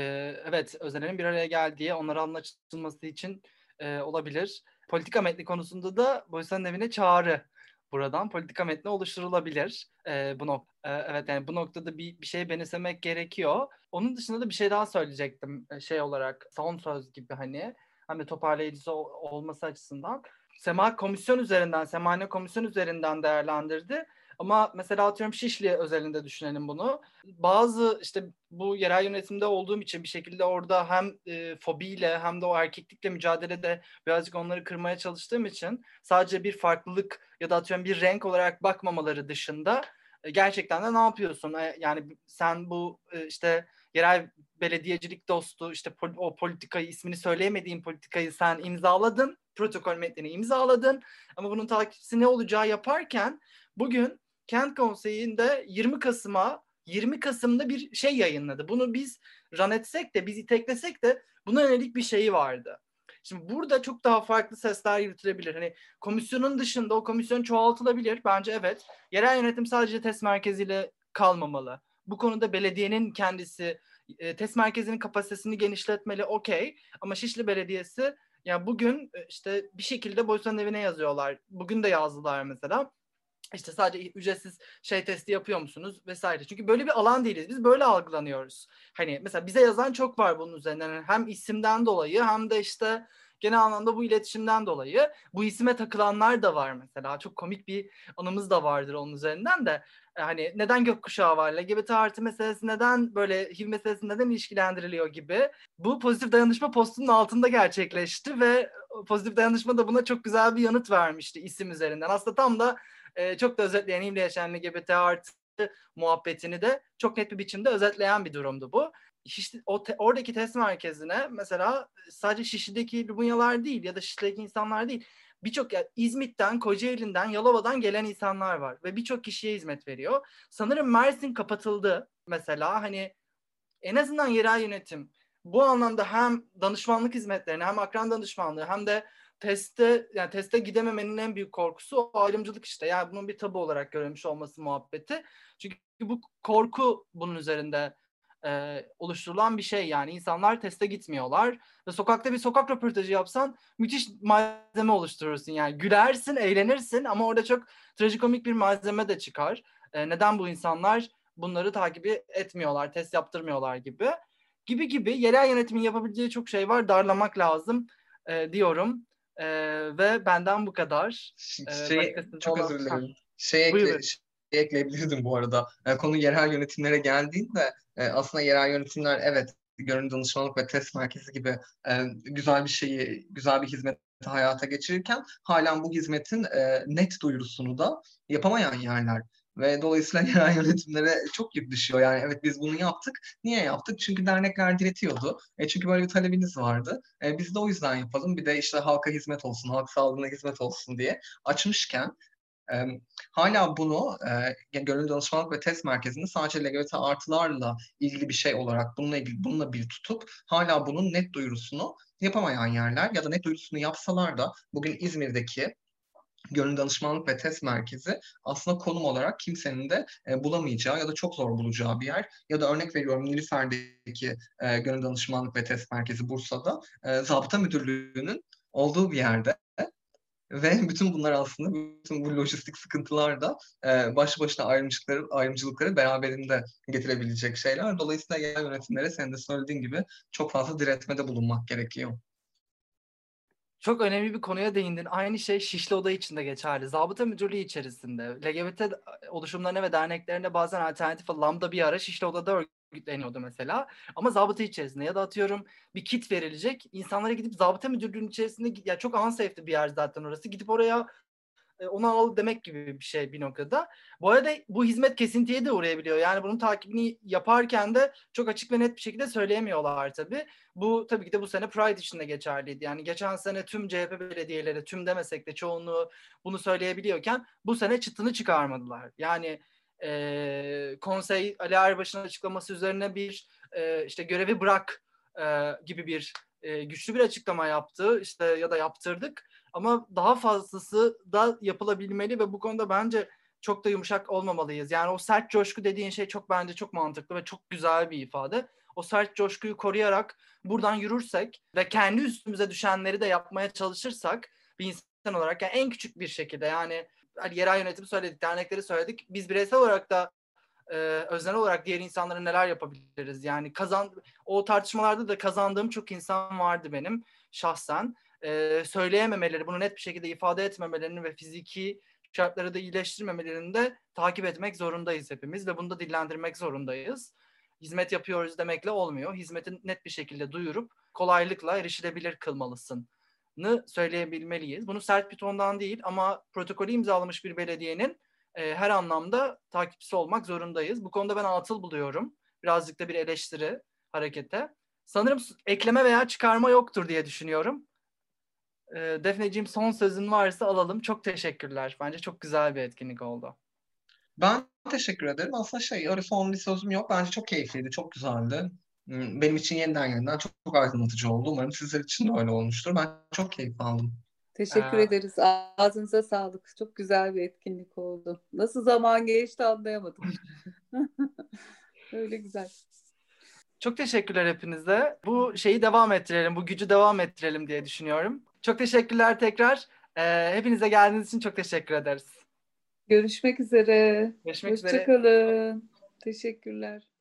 evet öznelerin bir araya geldiği, onlara anlaşılması için e, olabilir. Politika metni konusunda da Boysan'ın evine çağrı buradan politika metni oluşturulabilir. E, bu nok e, evet yani bu noktada bir, bir şey benimsemek gerekiyor. Onun dışında da bir şey daha söyleyecektim şey olarak son söz gibi hani de toparlayıcısı olması açısından. Sema komisyon üzerinden, Semane komisyon üzerinden değerlendirdi. Ama mesela atıyorum Şişli özelinde düşünelim bunu. Bazı işte bu yerel yönetimde olduğum için bir şekilde orada hem e, fobiyle hem de o erkeklikle mücadelede birazcık onları kırmaya çalıştığım için sadece bir farklılık ya da atıyorum bir renk olarak bakmamaları dışında e, gerçekten de ne yapıyorsun? E, yani sen bu e, işte yerel belediyecilik dostu işte pol- o politikayı ismini söyleyemediğin politikayı sen imzaladın protokol metnini imzaladın ama bunun takipçisi ne olacağı yaparken bugün Kent Konseyi'nde 20 Kasım'a 20 Kasım'da bir şey yayınladı. Bunu biz run etsek de, biz iteklesek de buna yönelik bir şeyi vardı. Şimdi burada çok daha farklı sesler yürütülebilir. Hani komisyonun dışında o komisyon çoğaltılabilir. Bence evet. Yerel yönetim sadece test merkeziyle kalmamalı. Bu konuda belediyenin kendisi e, test merkezinin kapasitesini genişletmeli okey. Ama Şişli Belediyesi yani bugün e, işte bir şekilde Boysan evine yazıyorlar. Bugün de yazdılar mesela. İşte sadece ücretsiz şey testi yapıyor musunuz vesaire. Çünkü böyle bir alan değiliz. Biz böyle algılanıyoruz. Hani mesela bize yazan çok var bunun üzerinden. Hem isimden dolayı hem de işte genel anlamda bu iletişimden dolayı bu isime takılanlar da var mesela. Çok komik bir anımız da vardır onun üzerinden de. E, hani neden gökkuşağı var, LGBT artı meselesi neden böyle HIV meselesi neden ilişkilendiriliyor gibi. Bu pozitif dayanışma postunun altında gerçekleşti ve pozitif dayanışma da buna çok güzel bir yanıt vermişti isim üzerinden. Aslında tam da e, çok da özetleyen HIV'le yaşayan LGBT artı muhabbetini de çok net bir biçimde özetleyen bir durumdu bu. Şişli, o te, oradaki test merkezine mesela sadece Şişli'deki Lubunyalar değil ya da Şişli'deki insanlar değil birçok yani İzmit'ten, Kocaeli'nden, Yalova'dan gelen insanlar var ve birçok kişiye hizmet veriyor. Sanırım Mersin kapatıldı mesela hani en azından yerel yönetim bu anlamda hem danışmanlık hizmetlerini hem akran danışmanlığı hem de teste yani teste gidememenin en büyük korkusu o ayrımcılık işte. Yani bunun bir tabu olarak görülmüş olması muhabbeti. Çünkü bu korku bunun üzerinde e, oluşturulan bir şey yani. İnsanlar teste gitmiyorlar ve sokakta bir sokak röportajı yapsan müthiş malzeme oluşturursun yani. Gülersin eğlenirsin ama orada çok trajikomik bir malzeme de çıkar. E, neden bu insanlar bunları takip etmiyorlar test yaptırmıyorlar gibi. Gibi gibi yerel yönetimin yapabileceği çok şey var. Darlamak lazım e, diyorum e, ve benden bu kadar. E, şey, çok olan... özür dilerim. Şey, ekle, şey ekleyebilirdim bu arada. E, konu yerel yönetimlere geldiğinde e, aslında yerel yönetimler evet gönüllü danışmanlık ve test merkezi gibi e, güzel bir şeyi, güzel bir hizmeti hayata geçirirken halen bu hizmetin e, net duyurusunu da yapamayan yerler. Ve dolayısıyla (laughs) yerel yönetimlere çok yük. Yani evet biz bunu yaptık. Niye yaptık? Çünkü dernekler diretiyordu. E, çünkü böyle bir talebiniz vardı. E, biz de o yüzden yapalım. Bir de işte halka hizmet olsun, halk sağlığına hizmet olsun diye açmışken e, hala bunu e, gönüllü danışmanlık ve test merkezinde sadece LGBT artılarla ilgili bir şey olarak bununla ilgili bununla bir tutup hala bunun net duyurusunu yapamayan yerler ya da net duyurusunu yapsalar da bugün İzmir'deki gönüllü danışmanlık ve test merkezi aslında konum olarak kimsenin de e, bulamayacağı ya da çok zor bulacağı bir yer. Ya da örnek veriyorum Nilüfer'deki e, gönüllü danışmanlık ve test merkezi Bursa'da e, zabıta müdürlüğünün olduğu bir yerde ve (laughs) bütün bunlar aslında bütün bu lojistik sıkıntılar da e, başlı başına ayrımcılıkları, ayrımcılıkları beraberinde getirebilecek şeyler. Dolayısıyla yerel yönetimlere senin de söylediğin gibi çok fazla diretmede bulunmak gerekiyor. Çok önemli bir konuya değindin. Aynı şey Şişli Oda için de geçerli. Zabıta Müdürlüğü içerisinde LGBT oluşumlarına ve derneklerine bazen alternatif lambda bir ara Şişli Oda'da örgütleniyordu mesela. Ama zabıta içerisinde ya da atıyorum bir kit verilecek. İnsanlara gidip zabıta müdürlüğünün içerisinde ya çok unsafe'di bir yer zaten orası. Gidip oraya onu al demek gibi bir şey bir noktada. Bu arada bu hizmet kesintiye de uğrayabiliyor. Yani bunun takibini yaparken de çok açık ve net bir şekilde söyleyemiyorlar tabii. Bu tabii ki de bu sene Pride için de geçerliydi. Yani geçen sene tüm CHP belediyeleri, tüm demesek de çoğunluğu bunu söyleyebiliyorken bu sene çıtını çıkarmadılar. Yani e, konsey Ali Erbaş'ın açıklaması üzerine bir e, işte görevi bırak e, gibi bir e, güçlü bir açıklama yaptı işte ya da yaptırdık ama daha fazlası da yapılabilmeli ve bu konuda bence çok da yumuşak olmamalıyız. Yani o sert coşku dediğin şey çok bence çok mantıklı ve çok güzel bir ifade. O sert coşkuyu koruyarak buradan yürürsek ve kendi üstümüze düşenleri de yapmaya çalışırsak bir insan olarak yani en küçük bir şekilde yani hani yerel yönetim söyledik, dernekleri söyledik. Biz bireysel olarak da e, özel olarak diğer insanlara neler yapabiliriz? Yani kazan o tartışmalarda da kazandığım çok insan vardı benim şahsen. E, söyleyememeleri, bunu net bir şekilde ifade etmemelerini ve fiziki şartları da iyileştirmemelerini de takip etmek zorundayız hepimiz ve bunu da dillendirmek zorundayız. Hizmet yapıyoruz demekle olmuyor. Hizmeti net bir şekilde duyurup kolaylıkla erişilebilir kılmalısın söyleyebilmeliyiz. Bunu sert bir tondan değil ama protokolü imzalamış bir belediyenin e, her anlamda takipçisi olmak zorundayız. Bu konuda ben atıl buluyorum. Birazcık da bir eleştiri harekete. Sanırım ekleme veya çıkarma yoktur diye düşünüyorum. E, Defneciğim son sözün varsa alalım. Çok teşekkürler. Bence çok güzel bir etkinlik oldu. Ben teşekkür ederim. Aslında şey öyle son bir sözüm yok. Bence çok keyifliydi, çok güzeldi. Hmm, Benim için yeniden yeniden çok, çok aydınlatıcı oldu. Umarım sizler için de öyle olmuştur. Ben çok keyif aldım. Teşekkür Ee, ederiz. Ağzınıza sağlık. Çok güzel bir etkinlik oldu. Nasıl zaman geçti anlayamadım. (laughs) Öyle güzel. Çok teşekkürler hepinize. Bu şeyi devam ettirelim, bu gücü devam ettirelim diye düşünüyorum. Çok teşekkürler tekrar. E, hepinize geldiğiniz için çok teşekkür ederiz. Görüşmek üzere. Görüşmek üzere. Hoşçakalın. Teşekkürler.